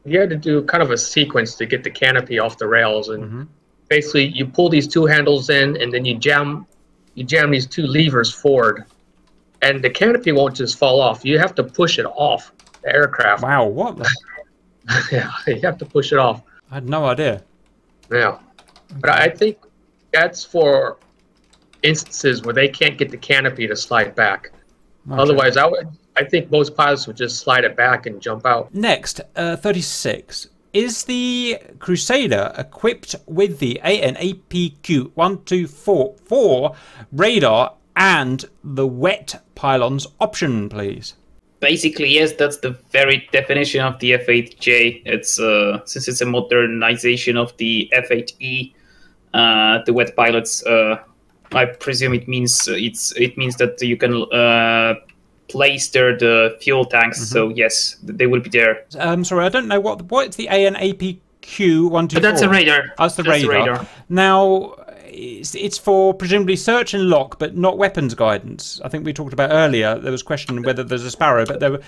S2: you had to do kind of a sequence to get the canopy off the rails, and basically you pull these two handles in, and then you jam you jam these two levers forward, and the canopy won't just fall off. You have to push it off the aircraft.
S1: wow, what? The...
S2: yeah, you have to push it off.
S1: I had no idea.
S2: Yeah, but I think that's for instances where they can't get the canopy to slide back.
S1: Okay.
S2: Otherwise, I would. I think most pilots would just slide it back and jump out.
S1: Next, uh, 36. Is the Crusader equipped with the ANAPQ 1244 radar and the wet pylons option, please?
S4: Basically, yes, that's the very definition of the F8J. It's uh, since it's a modernization of the F8E, uh, the wet pylons. Uh, I presume it means uh, it's it means that you can uh, place there the fuel tanks. So yes, they will be there.
S1: Um, sorry, I don't know what what's the ANAPQ 124.
S4: But that's a radar.
S1: That's the
S4: That's the
S1: radar.
S4: radar.
S1: Now, it's, it's for presumably search and lock, but not weapons guidance. I think we talked about earlier. There was question whether there's a sparrow, but there were,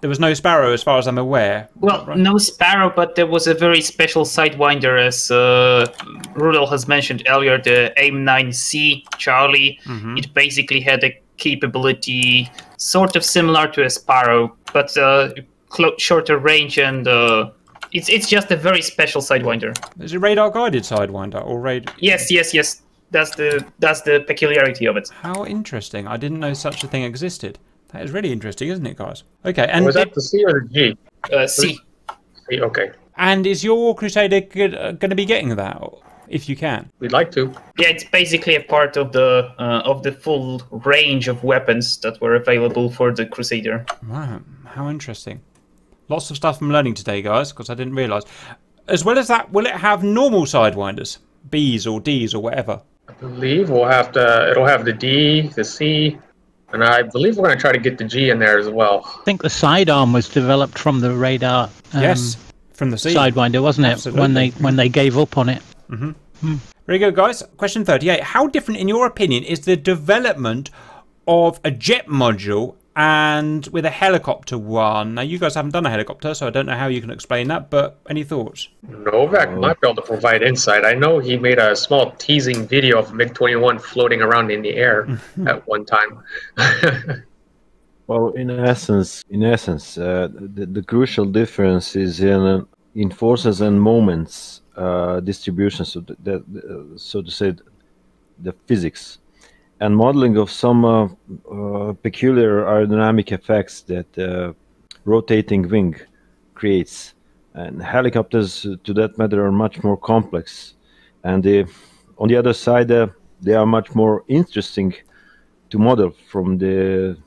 S1: there was no sparrow as far as I'm aware.
S4: Well,
S1: Right.
S4: no Sparrow, but there was a very special sidewinder, as uh, Rudel has mentioned earlier, the AIM-9C Charlie.
S1: Mm-hmm.
S4: It basically had a capability sort of similar to a Sparrow, but uh, clo- shorter range, and uh, it's it's just a very special sidewinder.
S1: Is it radar guided sidewinder or radar?
S4: Yes, yes, yes. That's the that's the peculiarity of it.
S1: How interesting! I didn't know such a thing existed. That is really interesting, isn't it, guys? Okay, and
S2: Was that the C or the G?
S4: Uh, C.
S2: C, Okay,
S1: and is your Crusader going to be getting that, if you can?
S2: we'd like to.
S4: Yeah, it's basically a part of the uh, of the full range of weapons that were available for the Crusader.
S1: Wow, how interesting! Lots of stuff I'm learning today, guys, because I didn't realise. As well as that, will it have normal sidewinders, Bs or Ds or whatever?
S2: I believe we'll have to. It'll have the D, the C, and I believe we're going to try to get the G in there as well.
S7: I think the sidearm was developed from the radar um,
S1: yes, from the C.
S7: sidewinder, wasn't it? When they when they gave up on it.
S1: Very good, guys. Question 38. How different, in your opinion, is the development of a jet module and with a helicopter one. Now, you guys haven't done a helicopter, so I don't know how you can explain that, but any thoughts?
S2: Novak
S5: Oh.
S2: might be able to provide insight. I know he made a small teasing video of MiG 21 floating around in the air at one time.
S5: Well, in essence, in essence, uh, the, the crucial difference is in uh, in forces and moments uh, distribution, so the, the, so to say, the physics and modeling of some uh, uh, peculiar aerodynamic effects that uh, rotating wing creates. And helicopters, uh, to that matter, are much more complex. And on the other side, uh, they are much more interesting to model from the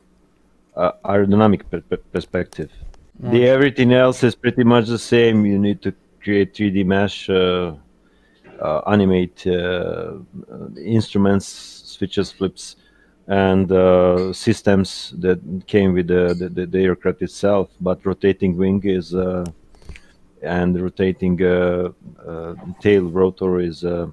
S5: uh, aerodynamic per- per- perspective. The everything else is pretty much the same. You need to create 3D mesh, uh, uh, animate uh, uh, instruments, switches, flips, and uh, systems that came with the, the, the, aircraft itself. But rotating wing is uh, and rotating uh, uh, tail rotor is uh,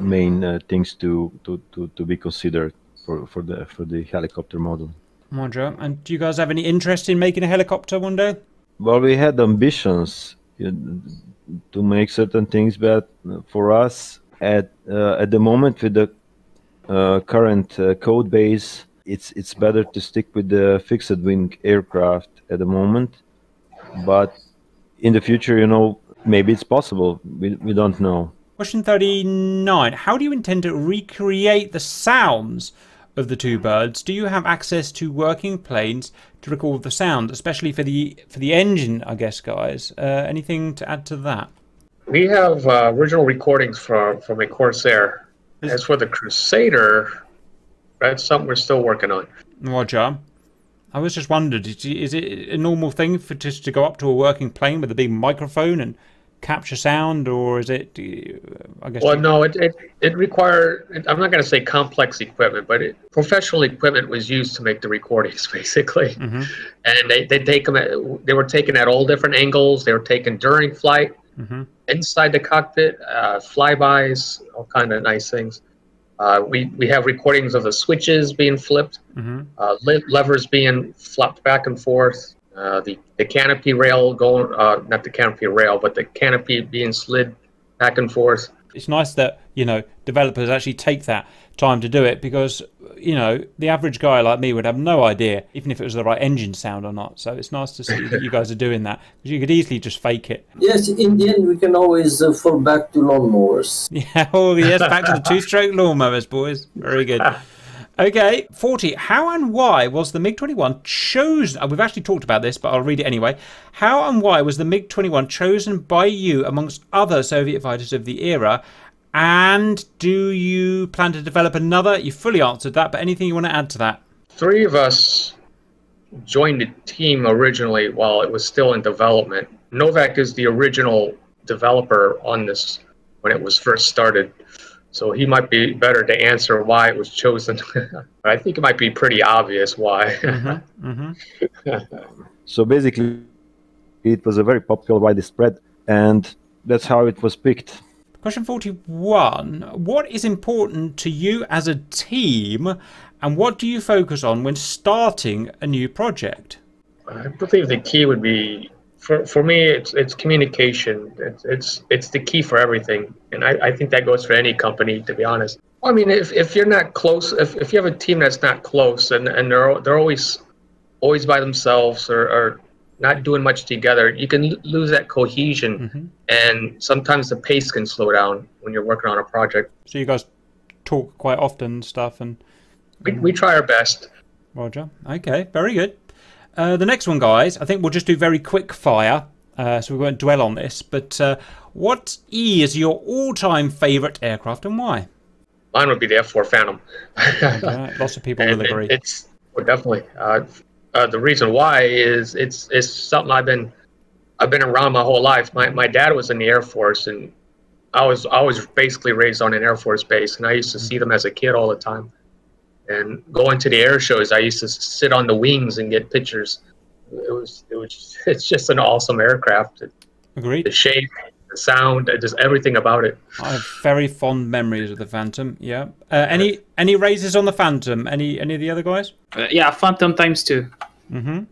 S5: main uh, things to, to, to, to be considered for, for the for the helicopter model.
S1: Roger. And do you guys have any interest in making a helicopter one day?
S5: Well, we had ambitions to make certain things, but for us, at uh, at the moment with the current uh, code base, it's it's better to stick with the fixed wing aircraft at the moment. But in the future, you know, maybe it's possible. We we don't know.
S1: Question 39. How do you intend to recreate the sounds of the two birds? Do you have access to working planes to record the sound, especially for the for the engine, I guess, guys? Uh, anything to add to that?
S2: we have uh, original recordings from, from a Corsair. As for the Crusader, that's something we're still working on.
S1: Roger. I was just wondered, is is it a normal thing for just to go up to a working plane with a big microphone and capture sound, or is it? uh, I guess.
S2: Well, no, it, it, it required, I'm not going to say complex equipment, but it, professional equipment was used to make the recordings, basically.
S1: Mhm.
S2: And they, they take them at, they were taken at all different angles. They were taken during flight,
S1: Mhm.
S2: inside the cockpit, uh, flybys, all kind of nice things. Uh, we, we have recordings of the switches being flipped,
S1: Mhm.
S2: uh, le- levers being flopped back and forth, uh, the, the canopy rail going, uh, not the canopy rail, but the canopy being slid back and forth.
S1: it's nice that you know developers actually take that time to do it because you know the average guy like me would have no idea even if it was the right engine sound or not. So it's nice to see that you guys are doing that because you could easily just fake it.
S3: Yes, in the end, we can always uh, fall back to lawnmowers.
S1: yeah oh yes back to the two-stroke lawnmowers boys. Very good. Okay 40 how and why was the mig-21 chosen uh, we've actually talked about this but i'll read it anyway. How and why was the mig-21 chosen by you amongst other soviet fighters of the era and do you plan to develop another you fully answered that but anything you want to add to that
S2: three of us joined the team originally while it was still in development. Novak is the original developer on this when it was first started. So he might be better to answer why it was chosen. but I think it might be pretty obvious why.
S1: hmm
S5: So basically, it was a very popular, widespread, and that's how it was picked.
S1: Question 41. What is important to you as a team and what do you focus on when starting a new project?
S2: I believe the key would be for, for me it's it's communication. It's it's it's the key for everything. And I, I think that goes for any company to be honest. I mean if, if you're not close if, if you have a team that's not close and, and they're they're always always by themselves or, or not doing much together, you can lose that cohesion and sometimes the pace can slow down when you're working on a project.
S1: So you guys talk quite often and stuff and
S2: We, we try our best.
S1: Roger. Okay, very good. Uh, the next one, guys, I think we'll just do very quick fire, uh, so we won't dwell on this. But uh, what is your all-time favourite aircraft and why?
S2: Mine would be the F4 Phantom.
S1: Uh, lots of people will
S2: it-
S1: agree.
S2: it's well, definitely uh, the reason why is it's it's something I've been I've been around my whole life. My my dad was in the Air Force, and I was I was basically raised on an Air Force base, and I used to see them as a kid all the time. And going to the air shows, I used to sit on the wings and get pictures. It was it was it's just an awesome aircraft. The
S1: Agreed.
S2: The shape, the sound, uh, just everything about it.
S1: I have very fond memories of the Phantom. Yeah. Uh, any any raises on the Phantom? Any any of the other guys?
S4: Uh, yeah, Phantom times two. Mm-hmm.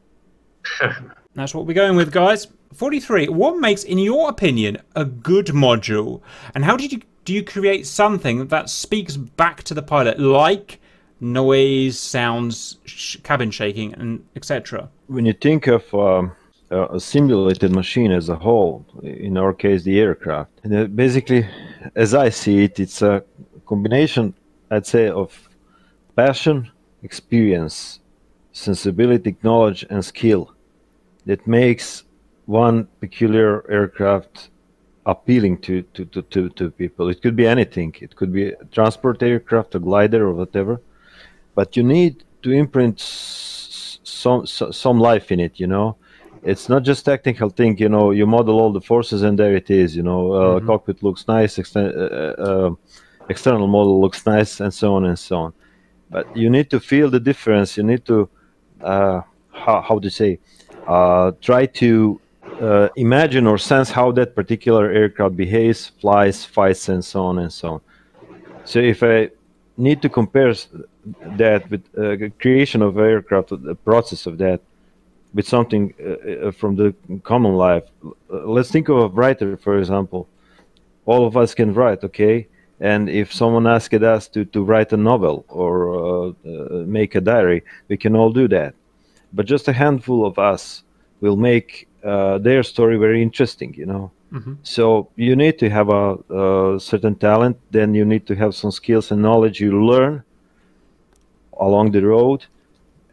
S1: That's what we're going with, guys. 43. What makes, in your opinion, a good module? And how did you do you create something that speaks back to the pilot, like noise, sounds, sh- cabin shaking, and etc.?
S5: when you think of um, a a simulated machine as a whole, in our case, the aircraft, and, uh, basically, as I see it, it's a combination, I'd say, of passion, experience, sensibility, knowledge, and skill that makes one peculiar aircraft appealing to, to, to, to, to people. It could be anything. It could be a transport aircraft, a glider, or whatever. But you need to imprint some some life in it. You know, it's not just technical thing. You know, you model all the forces and there it is. You know, uh, cockpit looks nice, exten- uh, uh, external model looks nice, and so on and so on. But you need to feel the difference. You need to uh, how how to say uh, try to uh, imagine or sense how that particular aircraft behaves, flies, fights, and so on and so on. So if I need to compare that with uh, creation of aircraft, the process of that, with something uh, uh, from the common life, uh, let's think of a writer, for example. All of us can write, okay? And if someone asked us to, to write a novel or uh, uh, make a diary, we can all do that. But just a handful of us will make uh, their story very interesting, you know. So you need to have a, a certain talent. Then you need to have some skills and knowledge you learn along the road.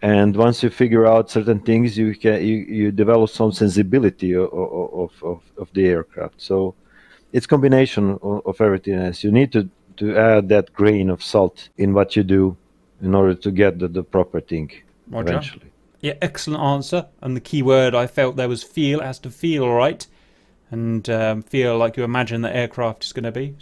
S5: And once you figure out certain things, you can you, you develop some sensibility of, of, of, of the aircraft. So it's combination of, of everything else. You need to, to add that grain of salt in what you do in order to get the, the proper thing
S1: Roger.
S5: eventually.
S1: Yeah, excellent answer. And the key word I felt there was feel. It has to feel right and um, feel like you imagine the aircraft is going to be.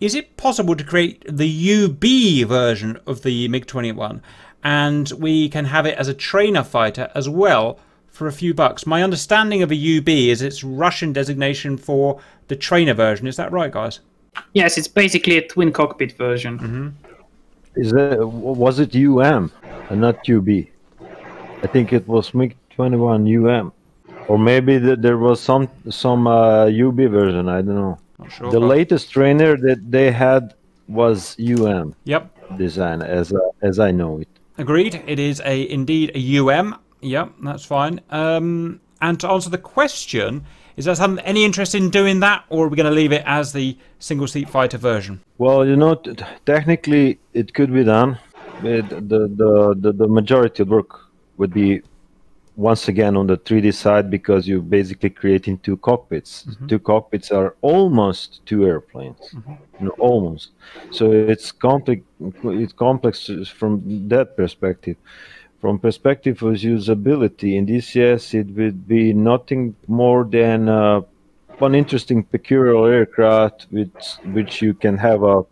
S1: Is it possible to create the UB version of the MiG 21 and we can have it as a trainer fighter as well for a few bucks? My understanding of a UB is its Russian designation for the trainer version. Is that right, guys?
S4: Yes, it's basically a twin cockpit version.
S5: Is that was it UM and not UB? I think it was MiG 21 UM, or maybe th- there was some some uh, UB version. I don't know.
S1: Not sure.
S5: The latest trainer that they had was UM
S1: Yep,
S5: design, as uh, as I know it.
S1: Agreed. It is a indeed a UM. Yep, that's fine. Um, and to answer the question, is there some any interest in doing that, or are we going to leave it as the single seat fighter version?
S5: Well, you know, t- technically it could be done. It, the, the the the majority of work would be once again on the 3D side because you're basically creating two cockpits. Two cockpits are almost two airplanes, you know, almost. So it's complex. It's complex from that perspective. From perspective of usability in DCS, it would be nothing more than uh, one interesting peculiar aircraft with which you can have a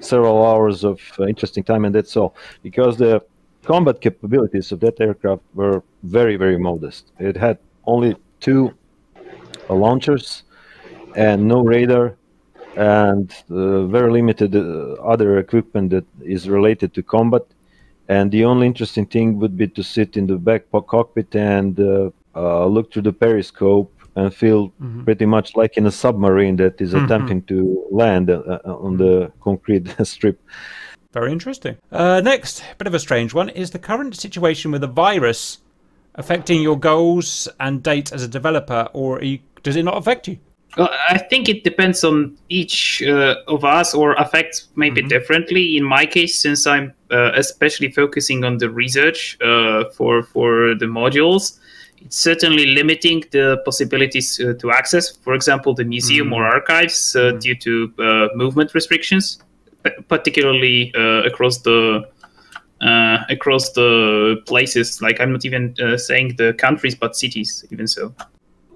S5: several hours of uh, interesting time, and that's all. Because the combat capabilities of that aircraft were very, very modest. It had only two uh, launchers and no radar, and uh, very limited uh, other equipment that is related to combat. And the only interesting thing would be to sit in the back cockpit and uh, uh, look through the periscope and feel pretty much like in a submarine that is attempting to land uh, on the concrete strip.
S1: Very interesting. Uh, next, a bit of a strange one, is the current situation with the virus affecting your goals and dates as a developer, or you, does it not affect you?
S4: Well, I think it depends on each uh, of us or affects maybe differently. In my case, since I'm uh, especially focusing on the research uh, for for the modules, it's certainly limiting the possibilities uh, to access, for example, the museum or archives uh, due to uh, movement restrictions, particularly uh, across the uh, across the places. Like I'm not even uh, saying the countries, but cities, even so.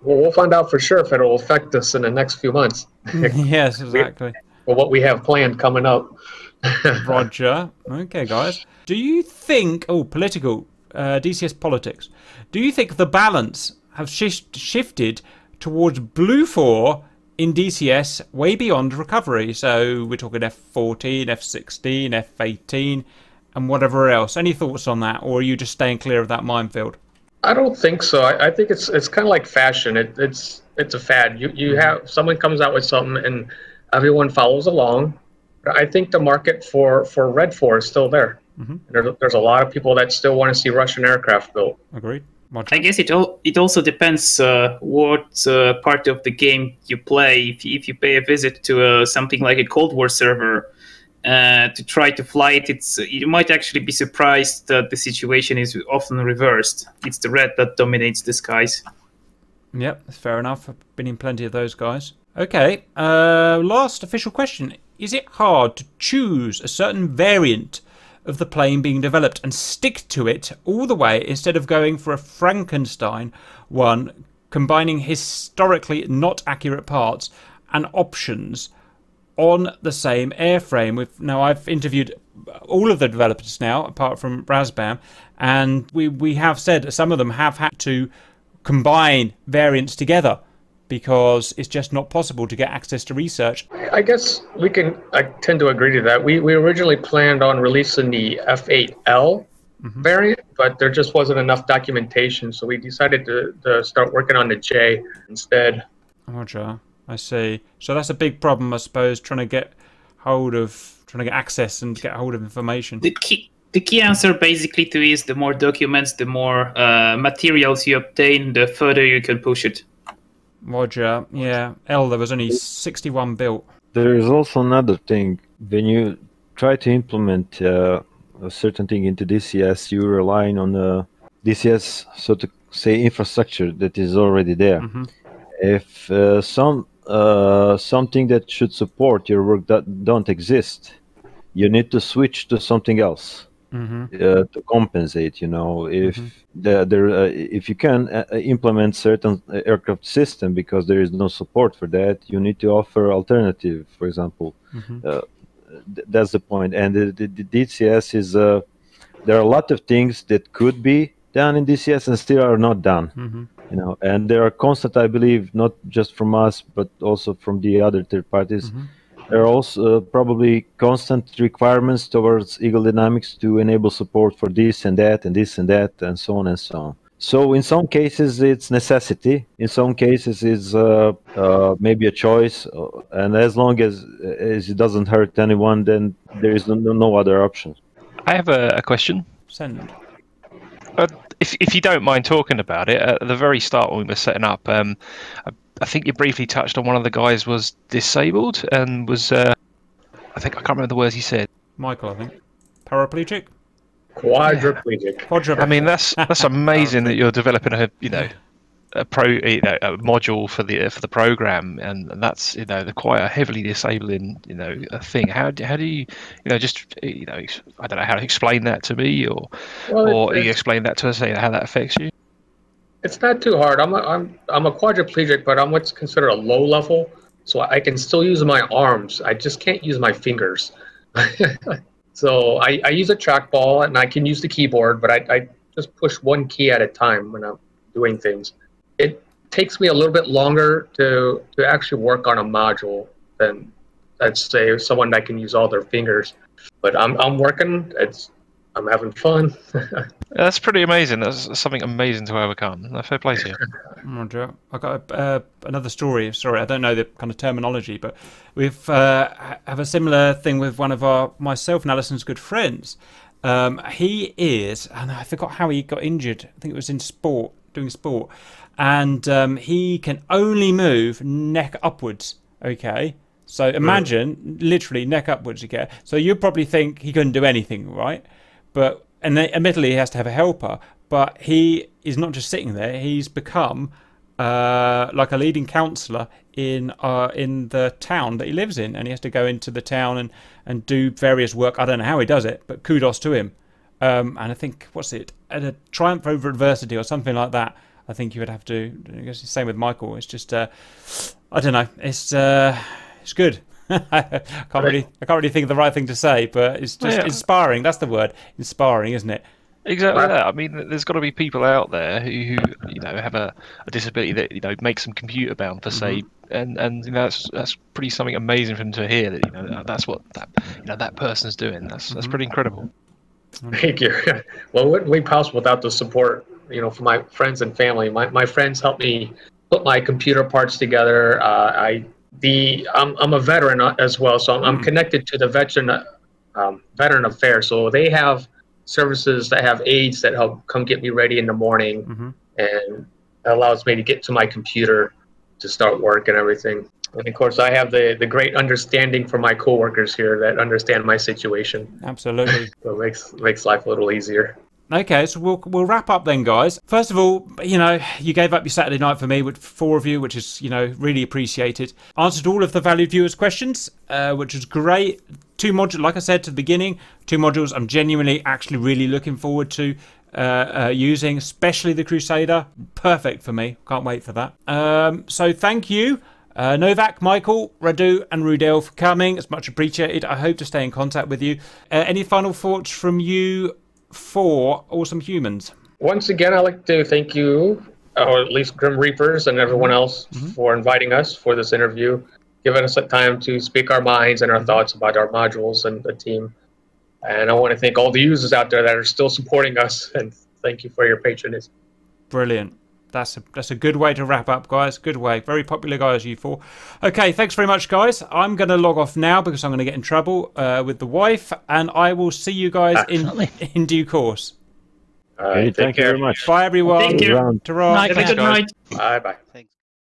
S2: Well, we'll find out for sure if it'll affect us in the next few months.
S1: yes, exactly.
S2: Well, what we have planned coming up.
S1: Roger. Okay, guys. Do you think, oh, political, uh, DCS politics, do you think the balance has shift, shifted towards BLUFOR in DCS way beyond recovery. So we're talking F14, F16, F18, and whatever else. Any thoughts on that, or are you just staying clear of that minefield?
S2: I don't think so. I, I think it's it's kind of like fashion. It, it's it's a fad. You you have someone comes out with something and everyone follows along. I think the market for for REDFOR is still there.
S1: Mhm.
S2: There, there's a lot of people that still want to see Russian aircraft built.
S1: Agreed.
S4: I guess it all it also depends uh, what uh, part of the game you play. If you, if you pay a visit to uh, something like a Cold War server uh, to try to fly it, it's you might actually be surprised that the situation is often reversed. It's the red that dominates the skies.
S1: Yep, fair enough. I've been in plenty of those guys. Okay, uh, last official question. Is it hard to choose a certain variant of the plane being developed and stick to it all the way instead of going for a Frankenstein one, combining historically not accurate parts and options on the same airframe? Now, I've interviewed all of the developers now, apart from Razbam, and we we have said some of them have had to combine variants together because it's just not possible to get access to research.
S2: I guess we can. I tend to agree to that. We we originally planned on releasing the F8L variant, but there just wasn't enough documentation, so we decided to, to start working on the J instead.
S1: Roger, I see. So that's a big problem, I suppose, trying to get hold of, trying to get access and get hold of information.
S4: The key the key answer basically to is the more documents, the more uh, materials you obtain, the further you can push it.
S1: Roger, yeah. L, there was only 61 built.
S5: There is also another thing. When you try to implement uh, a certain thing into DCS, you're relying on the DCS, so to say, infrastructure that is already there.
S1: Mhm.
S5: If uh, some uh, something that should support your work that don't exist, you need to switch to something else
S1: hmm
S5: uh, to compensate. You know, if the, there, uh, if you can uh, uh, implement certain uh, aircraft system because there is no support for that, you need to offer alternative. For example,
S1: Mhm.
S5: uh, th- that's the point. And the, the, the DCS is uh, there are a lot of things that could be done in DCS and still are not done.
S1: hmm
S5: You know, and there are constant, I believe, not just from us but also from the other third parties. There are also uh, probably constant requirements towards Eagle Dynamics to enable support for this and that and this and that and so on and so on. So in some cases it's necessity. In some cases it's uh, uh, maybe a choice, uh, and as long as as it doesn't hurt anyone, then there is no, no other option.
S6: I have a, a question.
S1: Send.
S6: Uh, if, if you don't mind talking about it, at the very start when we were setting up, um, I, I think you briefly touched on one of the guys was disabled and was, uh, I think I can't remember the words he said.
S1: Michael, I think. Paraplegic?
S2: Quadriplegic.
S1: Quadriplegic.
S6: I mean, that's that's amazing that you're developing a you know a pro you know, a module for the for the program, and, and that's you know the quite a heavily disabling you know a thing. How do, how do you you know just you know I don't know how to explain that to me, or
S2: Well,
S6: or you
S2: it's-
S6: explain that to us, you know, how that affects you.
S2: It's not too hard. I'm a, I'm I'm a quadriplegic, but I'm what's considered a low level, so I can still use my arms. I just can't use my fingers. so I, I use a trackball and I can use the keyboard, but I, I just push one key at a time when I'm doing things. It takes me a little bit longer to to actually work on a module than let's say someone that can use all their fingers. But I'm I'm working. It's I'm having fun.
S6: That's pretty amazing. That's something amazing to overcome. No, Fair play to you.
S1: Roger. I got uh, another story. Sorry, I don't know the kind of terminology, but we've uh, have a similar thing with one of our myself and Alison's good friends. Um, he is, and I forgot how he got injured. I think it was in sport, doing sport, and um, he can only move neck upwards. Okay. So imagine literally neck upwards again. So you probably think he couldn't do anything, right? But and admittedly he has to have a helper, but he is not just sitting there. He's become uh, like a leading counsellor in uh, in the town that he lives in, and he has to go into the town and and do various work. I don't know how he does it, but kudos to him. Um, and I think what's it? A triumph over adversity or something like that. I think you would have to. I guess the same with Michael. It's just uh, I don't know. It's uh, it's good. I can't really I can't really think of the right thing to say, but it's just
S6: Yeah.
S1: inspiring. That's the word, inspiring, isn't it?
S6: Exactly
S2: Right.
S6: that. I mean, there's got to be people out there who, who you know, have a, a disability that you know makes them computer bound for say, mm-hmm. and and you know that's that's pretty something amazing for them to hear that you know that's what that you know that person's doing. That's that's mm-hmm. pretty incredible. Mm-hmm.
S2: Thank you. well, it wouldn't be possible without the support, you know, from my friends and family. My, my friends helped me put my computer parts together. Uh, I the I'm, I'm a veteran as well, so I'm, I'm connected to the veteran um, veteran affairs. So they have services that have aides that help come get me ready in the morning,
S1: Mhm.
S2: and allows me to get to my computer to start work and everything. And of course, I have the, the great understanding from my coworkers here that understand my situation.
S1: Absolutely.
S2: So it makes makes life a little easier.
S1: Okay, so we'll we'll wrap up then, guys. First of all, you know, you gave up your Saturday night for me with four of you, which is you know really appreciated. Answered all of the valued viewers' questions, uh, which was great. Two modules, like I said to the beginning, two modules. I'm genuinely, actually, really looking forward to uh, uh, using, especially the Crusader. Perfect for me. Can't wait for that. Um, so thank you. Uh, Novak, Michael, Radu, and Rudel for coming. It's much appreciated. I hope to stay in contact with you. Uh, any final thoughts from you for Awesome Humans?
S2: Once again, I'd like to thank you, uh, or at least Grim Reapers and everyone else, mm-hmm. for inviting us for this interview, giving us the time to speak our minds and our mm-hmm. thoughts about our modules and the team. And I want to thank all the users out there that are still supporting us, and thank you for your patronage.
S1: Brilliant. That's a that's a good way to wrap up, guys. Good way. Very popular guys, you four. Okay, thanks very much, guys. I'm going to log off now because I'm going to get in trouble uh, with the wife, and I will see you guys in
S7: Absolutely.
S1: in due course.
S2: Uh,
S5: Okay,
S2: take
S5: thank you very much.
S1: Bye, everyone.
S4: Thank you.
S5: Round.
S1: Ta-ra.
S7: Night,
S4: Have a good night.
S2: Bye bye.
S7: Thanks.